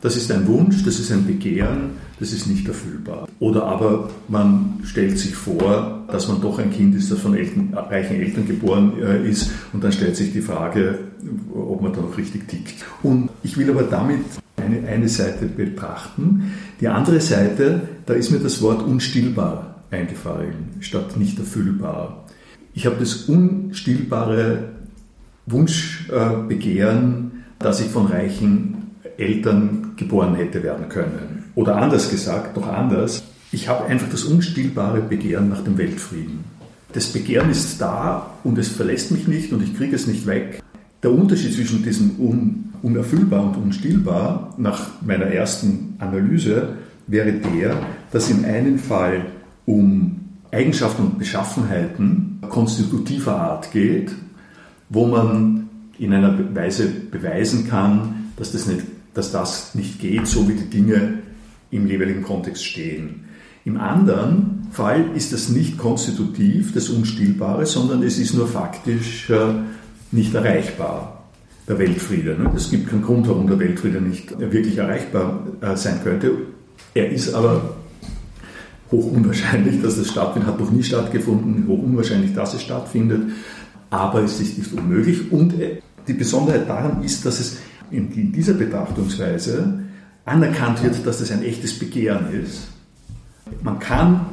[SPEAKER 2] Das ist ein Wunsch, das ist ein Begehren, das ist nicht erfüllbar. Oder aber man stellt sich vor, dass man doch ein Kind ist, das von Eltern, reichen Eltern geboren äh, ist und dann stellt sich die Frage, ob man da noch richtig tickt. Und ich will aber damit eine, eine Seite betrachten. Die andere Seite, da ist mir das Wort unstillbar eingefallen, statt nicht erfüllbar. Ich habe das unstillbare Wunschbegehren, dass ich von reichen Eltern geboren hätte werden können. Oder anders gesagt, doch anders, ich habe einfach das unstillbare Begehren nach dem Weltfrieden. Das Begehren ist da und es verlässt mich nicht und ich kriege es nicht weg. Der Unterschied zwischen diesem un unerfüllbar und unstillbar nach meiner ersten Analyse wäre der, dass im einen Fall um Eigenschaften und Beschaffenheiten konstitutiver Art geht, wo man in einer Weise beweisen kann, dass das nicht dass das nicht geht, so wie die Dinge im jeweiligen Kontext stehen. Im anderen Fall ist das nicht konstitutiv, das Unstillbare, sondern es ist nur faktisch äh, nicht erreichbar, der Weltfriede. Ne? Es gibt keinen Grund, warum der Weltfriede nicht wirklich erreichbar äh, sein könnte. Er ist aber hoch unwahrscheinlich, dass es stattfindet, hat noch nie stattgefunden, hoch unwahrscheinlich, dass es stattfindet, aber es ist nicht unmöglich. Und äh, die Besonderheit daran ist, dass es in dieser Betrachtungsweise anerkannt wird, dass das ein echtes Begehren ist. Man kann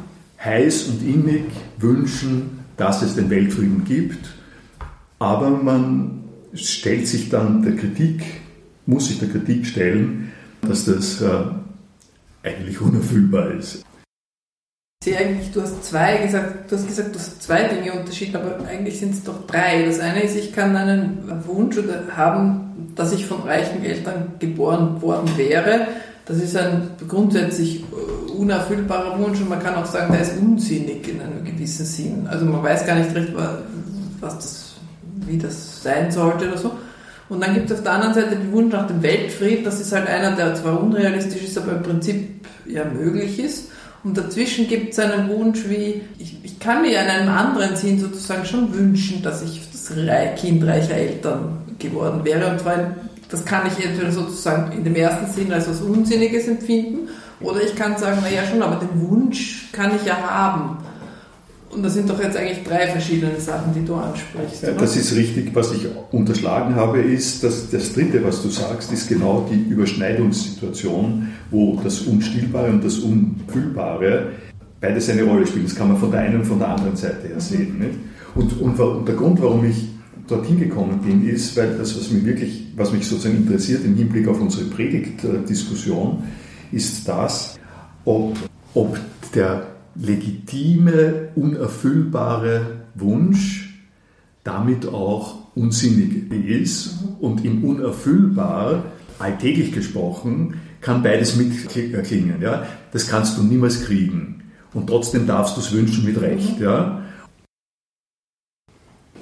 [SPEAKER 2] heiß und innig wünschen, dass es den Weltfrieden gibt, aber man stellt sich dann der Kritik, muss sich der Kritik stellen, dass das äh, eigentlich unerfüllbar ist
[SPEAKER 3] sehe eigentlich, du hast zwei gesagt, du hast gesagt, du hast zwei Dinge unterschieden, aber eigentlich sind es doch drei. Das eine ist, ich kann einen Wunsch haben, dass ich von reichen Eltern geboren worden wäre. Das ist ein grundsätzlich äh, unerfüllbarer Wunsch und man kann auch sagen, der ist unsinnig in einem gewissen Sinn. Also man weiß gar nicht recht, was das, wie das sein sollte oder so. Und dann gibt es auf der anderen Seite den Wunsch nach dem Weltfrieden. Das ist halt einer, der zwar unrealistisch ist, aber im Prinzip ja möglich ist. Und dazwischen gibt es einen Wunsch wie, ich, ich kann mir in einem anderen Sinn sozusagen schon wünschen, dass ich das Kind reicher Eltern geworden wäre. Und zwar, das kann ich entweder sozusagen in dem ersten Sinn als was Unsinniges empfinden, oder ich kann sagen, naja schon, aber den Wunsch kann ich ja haben. Und das sind doch jetzt eigentlich drei verschiedene Sachen, die du ansprichst.
[SPEAKER 2] Ja, das ist richtig. Was ich unterschlagen habe, ist, dass das Dritte, was du sagst, ist genau die Überschneidungssituation, wo das Unstillbare und das Unfüllbare beides eine Rolle spielen. Das kann man von der einen und von der anderen Seite her sehen. Nicht? Und, und, und der Grund, warum ich dorthin gekommen bin, ist, weil das, was mich wirklich, was mich sozusagen interessiert im Hinblick auf unsere Predigtdiskussion, ist das, ob, ob der legitime, unerfüllbare Wunsch damit auch unsinnig ist. Und im Unerfüllbar, alltäglich gesprochen, kann beides mitklingen. Ja? Das kannst du niemals kriegen. Und trotzdem darfst du es wünschen mit Recht. Ja?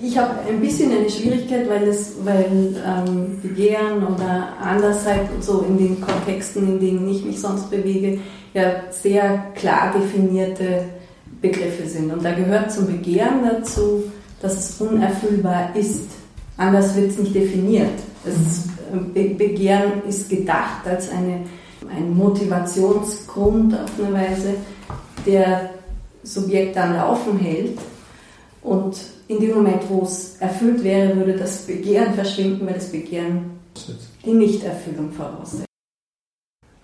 [SPEAKER 4] Ich habe ein bisschen eine Schwierigkeit, weil, das, weil ähm, Begehren oder Andersheit und so in den Kontexten, in denen ich mich sonst bewege, ja sehr klar definierte Begriffe sind. Und da gehört zum Begehren dazu, dass es unerfüllbar ist. Anders wird es nicht definiert. Ist, Be Begehren ist gedacht als eine, ein Motivationsgrund auf eine Weise, der Subjekt am Laufen hält. Und in dem Moment, wo es erfüllt wäre, würde das Begehren verschwinden, weil das Begehren die Nichterfüllung voraussetzt.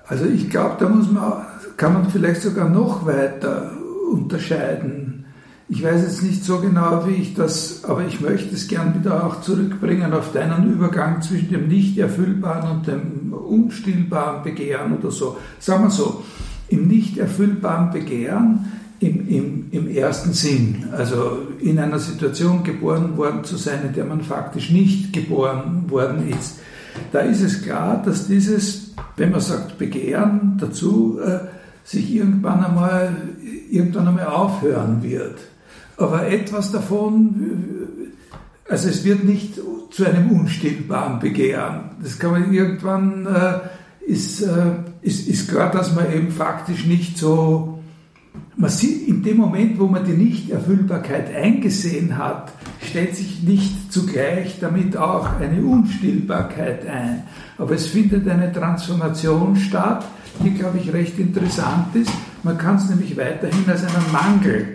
[SPEAKER 5] Also ich glaube, da muss man, kann man vielleicht sogar noch weiter unterscheiden. Ich weiß jetzt nicht so genau, wie ich das, aber ich möchte es gern wieder auch zurückbringen auf deinen Übergang zwischen dem nicht erfüllbaren und dem unstillbaren Begehren oder so. Sagen wir so, im nicht erfüllbaren Begehren, im, im, im ersten Sinn, also in einer Situation geboren worden zu sein, in der man faktisch nicht geboren worden ist, da ist es klar, dass dieses, wenn man sagt Begehren dazu, äh, sich irgendwann einmal, irgendwann einmal aufhören wird. Aber etwas davon, also es wird nicht zu einem unstillbaren Begehren. Das kann man irgendwann, äh, ist, äh, ist, ist klar, dass man eben faktisch nicht so, man sieht, in dem Moment, wo man die Nichterfüllbarkeit eingesehen hat, stellt sich nicht zugleich damit auch eine Unstillbarkeit ein. Aber es findet eine Transformation statt, die, glaube ich, recht interessant ist. Man kann es nämlich weiterhin als einen Mangel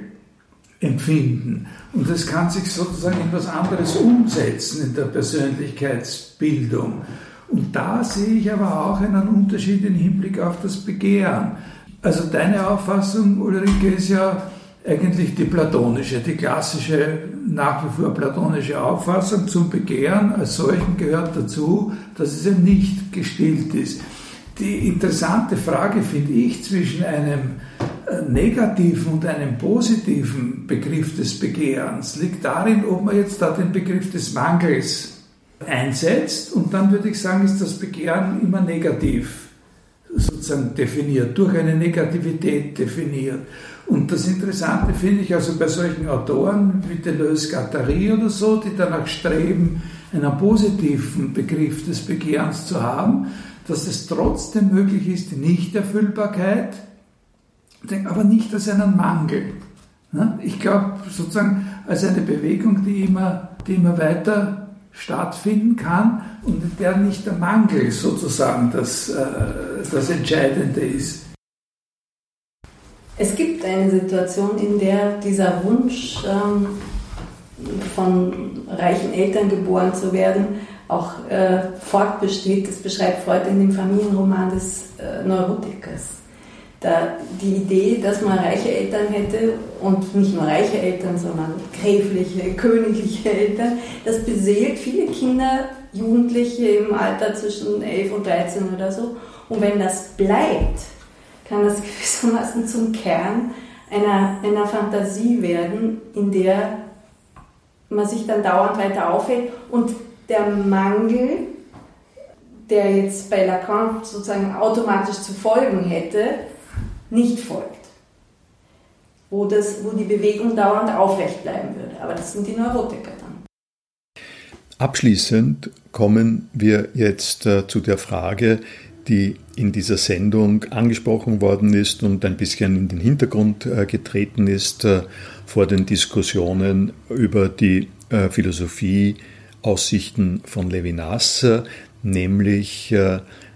[SPEAKER 5] empfinden. Und das kann sich sozusagen in etwas anderes umsetzen in der Persönlichkeitsbildung. Und da sehe ich aber auch einen Unterschied im Hinblick auf das Begehren. Also deine Auffassung, Ulrike, ist ja eigentlich die platonische, die klassische, nach wie vor platonische Auffassung zum Begehren als solchen gehört dazu, dass es eben nicht gestillt ist. Die interessante Frage finde ich zwischen einem äh, negativen und einem positiven Begriff des Begehrens liegt darin, ob man jetzt da den Begriff des Mangels einsetzt und dann würde ich sagen, ist das Begehren immer negativ sozusagen definiert, durch eine Negativität definiert. Und das Interessante finde ich also bei solchen Autoren wie Deleuze, Guattari oder so, die danach streben, einen positiven Begriff des Begehrens zu haben, dass es trotzdem möglich ist, die Nichterfüllbarkeit, aber nicht als einen Mangel. Ich glaube sozusagen als eine Bewegung, die immer, die immer weiter stattfinden kann und in der nicht der Mangel sozusagen das, äh, das Entscheidende ist.
[SPEAKER 4] Es gibt eine Situation, in der dieser Wunsch ähm, von reichen Eltern geboren zu werden auch äh, fortbesteht. Das beschreibt Freud in dem Familienroman des äh, Neurotikers. Da die Idee, dass man reiche Eltern hätte und nicht nur reiche Eltern, sondern gräfliche, königliche Eltern, das beseelt viele Kinder, Jugendliche im Alter zwischen 11 und 13 oder so. Und wenn das bleibt, kann das gewissermaßen zum Kern einer, einer Fantasie werden, in der man sich dann dauernd weiter aufhält und der Mangel, der jetzt bei Lacan sozusagen automatisch zu folgen hätte, nicht folgt. Wo, das, wo die Bewegung dauernd aufrecht bleiben würde. Aber das sind die Neurotiker dann.
[SPEAKER 2] Abschließend kommen wir jetzt äh, zu der Frage, die in dieser Sendung angesprochen worden ist und ein bisschen in den Hintergrund äh, getreten ist äh, vor den Diskussionen über die äh, Philosophie-Aussichten von Levinas, nämlich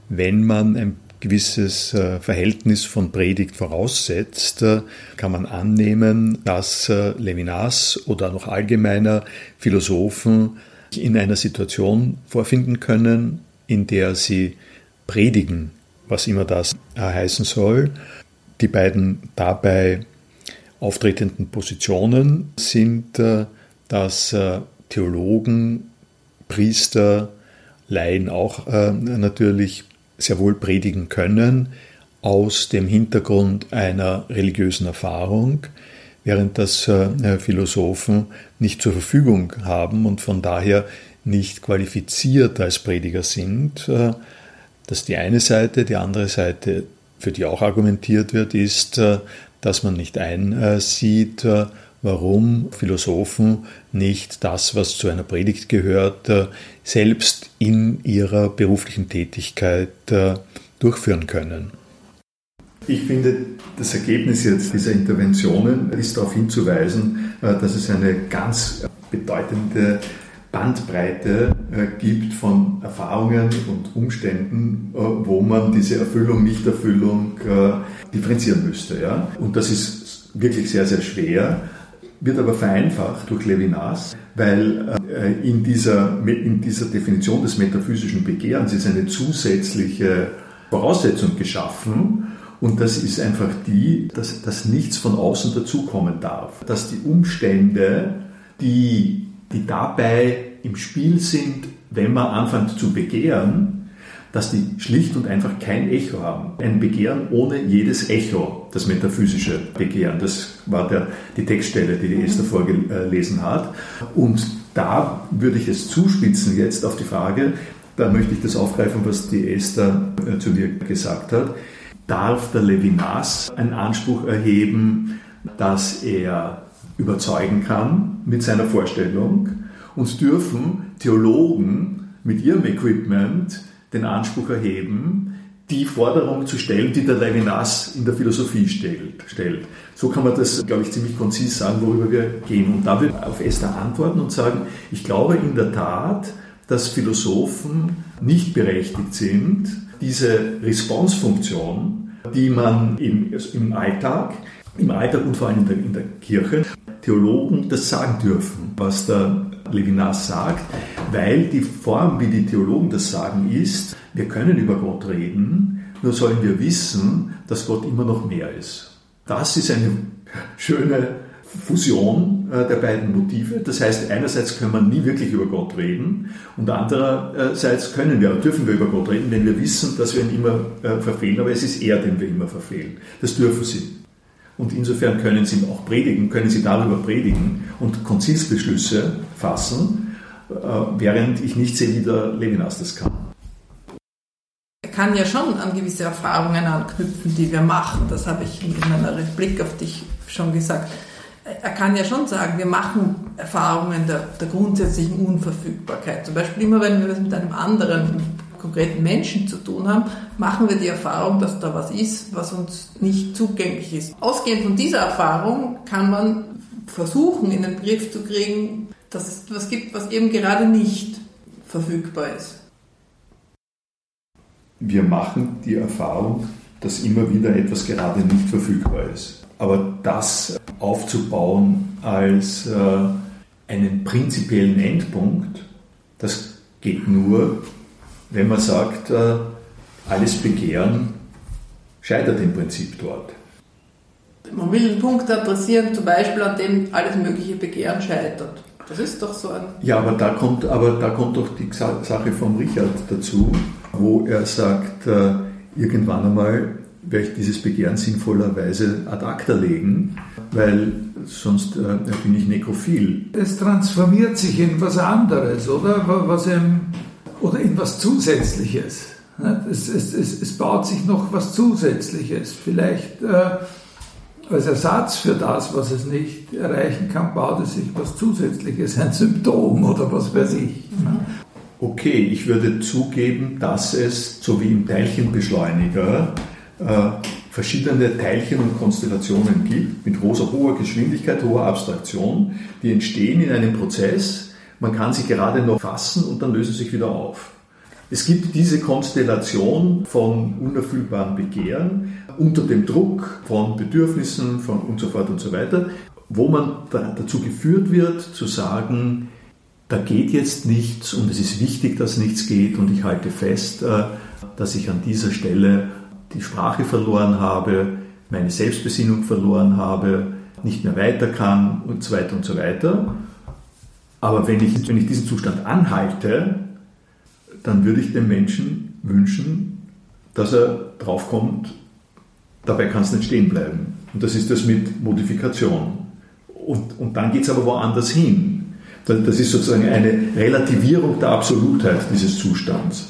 [SPEAKER 2] wenn man ein gewisses Verhältnis von Predigt voraussetzt, kann man annehmen, dass Levinas oder noch allgemeiner Philosophen in einer Situation vorfinden können, in der sie predigen, was immer das heißen soll. Die beiden dabei auftretenden Positionen sind, äh, dass äh, Theologen, Priester, Laien auch äh, natürlich sehr wohl predigen können aus dem Hintergrund einer religiösen Erfahrung, während das Philosophen nicht zur Verfügung haben und von daher nicht qualifiziert als Prediger sind. Das ist die eine Seite. Die andere Seite, für die auch argumentiert wird, ist, äh, dass man nicht einsieht, äh, warum Philosophen nicht das, was zu einer Predigt gehört, äh, selbst in ihrer beruflichen Tätigkeit durchführen können. Ich finde, das Ergebnis jetzt dieser Interventionen ist darauf hinzuweisen, dass es eine ganz bedeutende Bandbreite äh, gibt von Erfahrungen und Umständen, äh, wo man diese Erfüllung, Nichterfüllung äh, differenzieren müsste. Und das ist wirklich sehr, sehr schwer, wird aber vereinfacht durch Levinas, weil äh, in, dieser, in dieser Definition des metaphysischen Begehrens ist eine zusätzliche Voraussetzung geschaffen, und das ist einfach die, dass, dass nichts von außen dazukommen darf. Dass die Umstände, die die dabei im Spiel sind, wenn man anfängt zu begehren, dass die schlicht und einfach kein Echo haben. Ein Begehren ohne jedes Echo, das metaphysische Begehren. Das war der, die Textstelle, die die Esther vorgelesen hat. Und da würde ich es zuspitzen jetzt auf die Frage, da möchte ich das aufgreifen, was die Esther äh, zu mir gesagt hat. Darf der Levinas einen Anspruch erheben, dass er überzeugen kann mit seiner Vorstellung und dürfen Theologen mit ihrem Equipment den Anspruch erheben, die Forderung zu stellen, die der Levinas in der Philosophie stellt. So kann man das, glaube ich, ziemlich konzis sagen, worüber wir gehen. Und da wird auf Esther antworten und sagen, ich glaube in der Tat, dass Philosophen nicht berechtigt sind, diese Responsefunktion, die man im, im Alltag, im Alltag und vor allem in der, in der Kirche, Theologen das sagen dürfen, was der Levinas sagt, weil die Form, wie die Theologen das sagen, ist, wir können über Gott reden, nur sollen wir wissen, dass Gott immer noch mehr ist. Das ist eine schöne Fusion äh, der beiden Motive. Das heißt, einerseits können wir nie wirklich über Gott reden und andererseits können wir, dürfen wir über Gott reden, wenn wir wissen, dass wir ihn immer äh, verfehlen, aber es ist er, den wir immer verfehlen. Das dürfen sie. Und insofern können sie auch predigen, können sie darüber predigen und Konzilsbeschlüsse fassen, äh, während ich nicht sehe, wie der Levinas das kann.
[SPEAKER 3] Er kann ja schon an gewisse Erfahrungen anknüpfen, die wir machen. Das habe ich in meiner Replik auf dich schon gesagt er kann ja schon sagen, wir machen Erfahrungen der, der, grundsätzlichen Unverfügbarkeit. Zum Beispiel immer, wenn wir es mit einem anderen konkreten Menschen zu tun haben, machen wir die Erfahrung, dass da was ist, was uns nicht zugänglich ist. Ausgehend von dieser Erfahrung kann man versuchen, in den Brief zu kriegen, dass es etwas gibt, was eben gerade nicht verfügbar ist.
[SPEAKER 2] Wir machen die Erfahrung, dass immer wieder etwas gerade nicht verfügbar ist. Aber das aufzubauen als äh, einen prinzipiellen Endpunkt, das geht nur, wenn man sagt, äh, alles Begehren scheitert im Prinzip dort.
[SPEAKER 3] Man will einen Punkt adressieren, zum Beispiel an dem alles mögliche Begehren scheitert. Das ist doch so ein.
[SPEAKER 2] Ja, aber da kommt, aber da kommt doch die Sache von Richard dazu, wo er sagt, äh, irgendwann einmal werde ich dieses Begehren sinnvollerweise ad acta legen, weil sonst äh, bin ich nekrophil.
[SPEAKER 5] Es transformiert sich in was anderes, oder? Was im, oder in was Zusätzliches. Es, es, es, es, baut sich noch was Zusätzliches. Vielleicht äh, als Ersatz für das, was es nicht erreichen kann, baut es sich was Zusätzliches, ein Symptom oder was weiß ich.
[SPEAKER 2] Okay, ich würde zugeben, dass es, so wie im Teilchenbeschleuniger, äh, verschiedene Teilchen und Konstellationen gibt, mit großer, hoher Geschwindigkeit, hoher Abstraktion, die entstehen in einem Prozess. Man kann sie gerade noch fassen und dann lösen sich wieder auf. Es gibt diese Konstellation von unerfüllbaren Begehren unter dem Druck von Bedürfnissen von und so fort und so weiter, wo man dazu geführt wird zu sagen, da geht jetzt nichts und es ist wichtig, dass nichts geht und ich halte fest, äh, dass ich an dieser Stelle die Sprache verloren habe, meine Selbstbesinnung verloren habe, nicht mehr weiter kann und so weiter und so weiter. Aber wenn ich, wenn ich diesen Zustand anhalte, dann würde ich dem Menschen wünschen, dass er draufkommt, dabei kann es nicht stehen bleiben. Und das ist das mit Modifikation. Und, und dann geht es aber woanders hin. Das ist sozusagen eine Relativierung der Absolutheit dieses Zustands.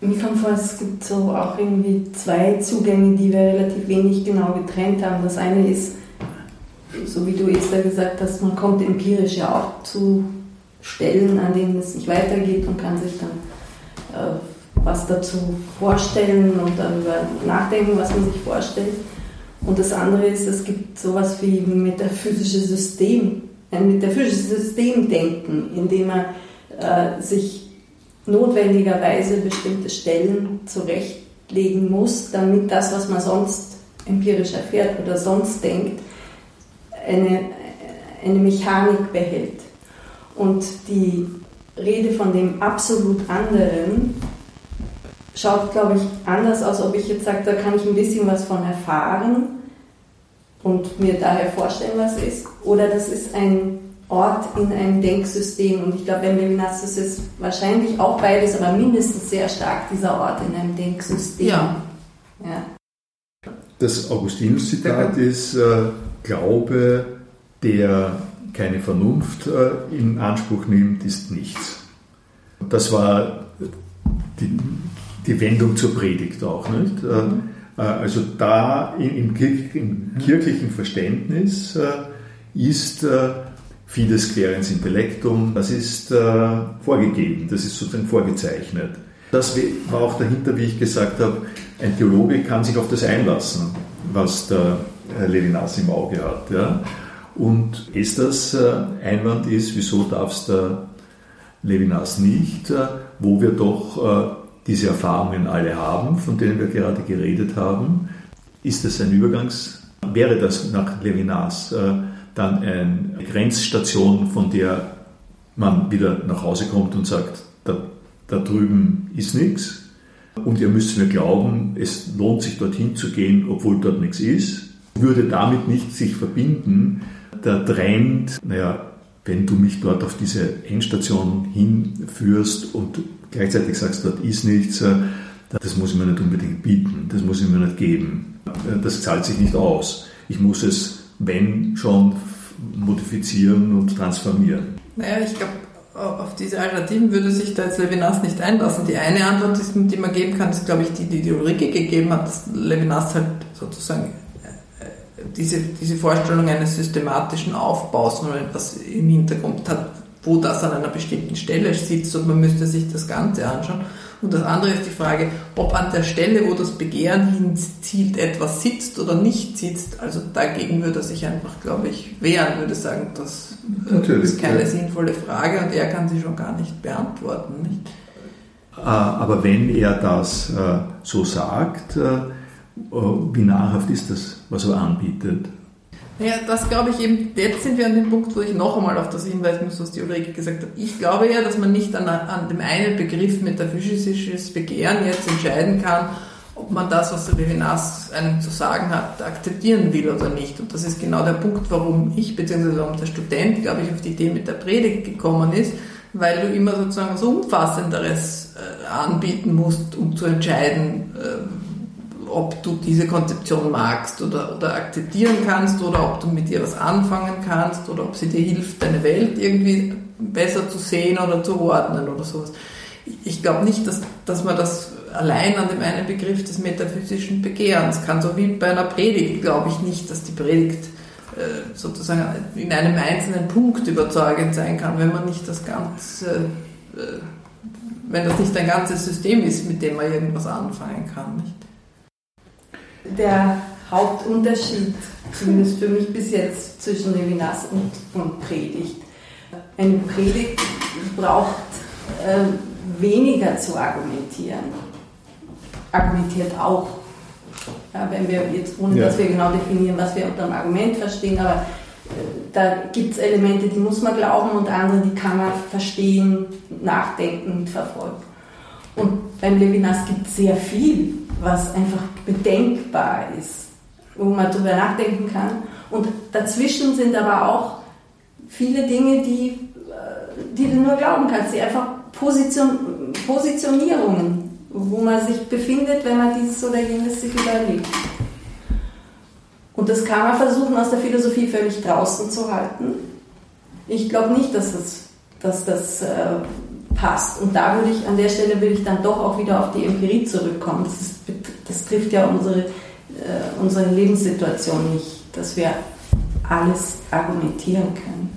[SPEAKER 4] Mir kommt vor, es gibt so auch irgendwie zwei Zugänge, die wir relativ wenig genau getrennt haben. Das eine ist, so wie du Esther gesagt hast, man kommt empirisch ja auch zu Stellen, an denen es nicht weitergeht und kann sich dann äh, was dazu vorstellen und darüber nachdenken, was man sich vorstellt. Und das andere ist, es gibt sowas wie ein metaphysisches System, ein metaphysisches Systemdenken, in dem man äh, sich notwendigerweise bestimmte Stellen zurechtlegen muss, damit das, was man sonst empirisch erfährt oder sonst denkt, eine, eine Mechanik behält. Und die Rede von dem absolut anderen schaut, glaube ich, anders aus, ob ich jetzt sage, da kann ich ein bisschen was von erfahren und mir daher vorstellen, was es ist, oder das ist ein Ort in einem Denksystem. Und ich glaube, bei Levinas ist es wahrscheinlich auch beides, aber mindestens sehr stark dieser Ort in einem Denksystem.
[SPEAKER 3] Ja.
[SPEAKER 2] ja. Das Augustinus-Zitat ist, äh, Glaube, der keine Vernunft äh, in Anspruch nimmt, ist nichts. Das war die, die Wendung zur Predigt auch. Nicht? Mhm. Äh, also da im, kirchlichen Verständnis äh, ist äh, Fides querens intellectum, das ist äh, vorgegeben, das ist sozusagen vorgezeichnet. Das war auch dahinter, wie ich gesagt habe, ein Theologe kann sich auf das einlassen, was der Levinas im Auge hat. Ja? Und Esthers äh, Einwand ist, wieso darf es der Levinas nicht, äh, wo wir doch äh, diese Erfahrungen alle haben, von denen wir gerade geredet haben. Ist es ein Übergangs, wäre das nach Levinas äh, dann eine Grenzstation, von der man wieder nach Hause kommt und sagt, da, da drüben ist nichts und ihr müsst mir glauben, es lohnt sich dorthin zu gehen, obwohl dort nichts ist, würde damit nicht sich verbinden, der Trend, naja, wenn du mich dort auf diese Endstation hinführst und gleichzeitig sagst, dort ist nichts, äh, das muss ich mir nicht unbedingt bieten, das muss ich mir nicht geben. Äh, das zahlt sich nicht aus. Ich muss es, wenn schon, modifizieren und transformieren.
[SPEAKER 3] Naja, ich glaube, auf diese Alternativen würde sich da jetzt Levinas nicht einlassen. Die eine Antwort, die man geben kann, ist, glaube ich, die, die, die Ulrike gegeben hat, dass Levinas halt sozusagen diese, diese Vorstellung eines systematischen Aufbaus, man etwas im Hintergrund hat, wo das an einer bestimmten Stelle sitzt und man müsste sich das Ganze anschauen. Und das andere ist die Frage, ob an der Stelle, wo das Begehren hinzielt, etwas sitzt oder nicht sitzt. Also dagegen würde er sich einfach, glaube ich, wehren, würde sagen, das Natürlich, ist keine ja. sinnvolle Frage und er kann sie schon gar nicht beantworten. Nicht?
[SPEAKER 2] Ah, aber wenn er das äh, so sagt, äh, äh, wie nahrhaft ist das, was er anbietet?
[SPEAKER 3] Ja, das glaube ich eben, jetzt sind wir an dem Punkt, wo ich noch einmal auf das hinweisen muss, was die Ulrike gesagt hat. Ich glaube ja, dass man nicht an, an dem einen Begriff metaphysisches Begehren jetzt entscheiden kann, ob man das, was der Levinas einem zu sagen hat, akzeptieren will oder nicht. Und das ist genau der Punkt, warum ich, beziehungsweise warum der Student, glaube ich, auf die Idee mit der Predigt gekommen ist, weil du immer sozusagen was Umfassenderes äh, anbieten musst, um zu entscheiden, äh, ob du diese Konzeption magst oder, oder akzeptieren kannst oder ob du mit ihr was anfangen kannst oder ob sie dir hilft, deine Welt irgendwie besser zu sehen oder zu ordnen oder sowas. Ich glaube nicht, dass, dass man das allein an dem einen Begriff des metaphysischen Begehrens kann. So wie bei einer Predigt glaube ich nicht, dass die Predigt äh, sozusagen in einem einzelnen Punkt überzeugend sein kann, wenn man nicht das ganze, äh, wenn das nicht ein ganzes System ist, mit dem man irgendwas anfangen kann. Nicht?
[SPEAKER 4] Der Hauptunterschied, zumindest für mich bis jetzt, zwischen Levinas und, und Predigt. Eine Predigt braucht äh, weniger zu argumentieren. Argumentiert auch. Ja, wenn wir jetzt, ohne ja. dass wir genau definieren, was wir unter einem Argument verstehen, aber äh, da gibt es Elemente, die muss man glauben und andere, die kann man verstehen, nachdenken, verfolgen. Und beim Levinas gibt es sehr viel, was einfach bedenkbar ist, wo man darüber nachdenken kann. Und dazwischen sind aber auch viele Dinge, die, äh, die du nur glauben kannst, die einfach Position, Positionierungen, wo man sich befindet, wenn man dieses oder jenes sich überlegt. Und das kann man versuchen, aus der Philosophie völlig draußen zu halten. Ich glaube nicht, dass das, dass das äh, passt. Und da würde ich, an der Stelle würde ich dann doch auch wieder auf die Empirie zurückkommen. Das, ist, das trifft ja unsere, äh, unsere Lebenssituation nicht, dass wir alles argumentieren können.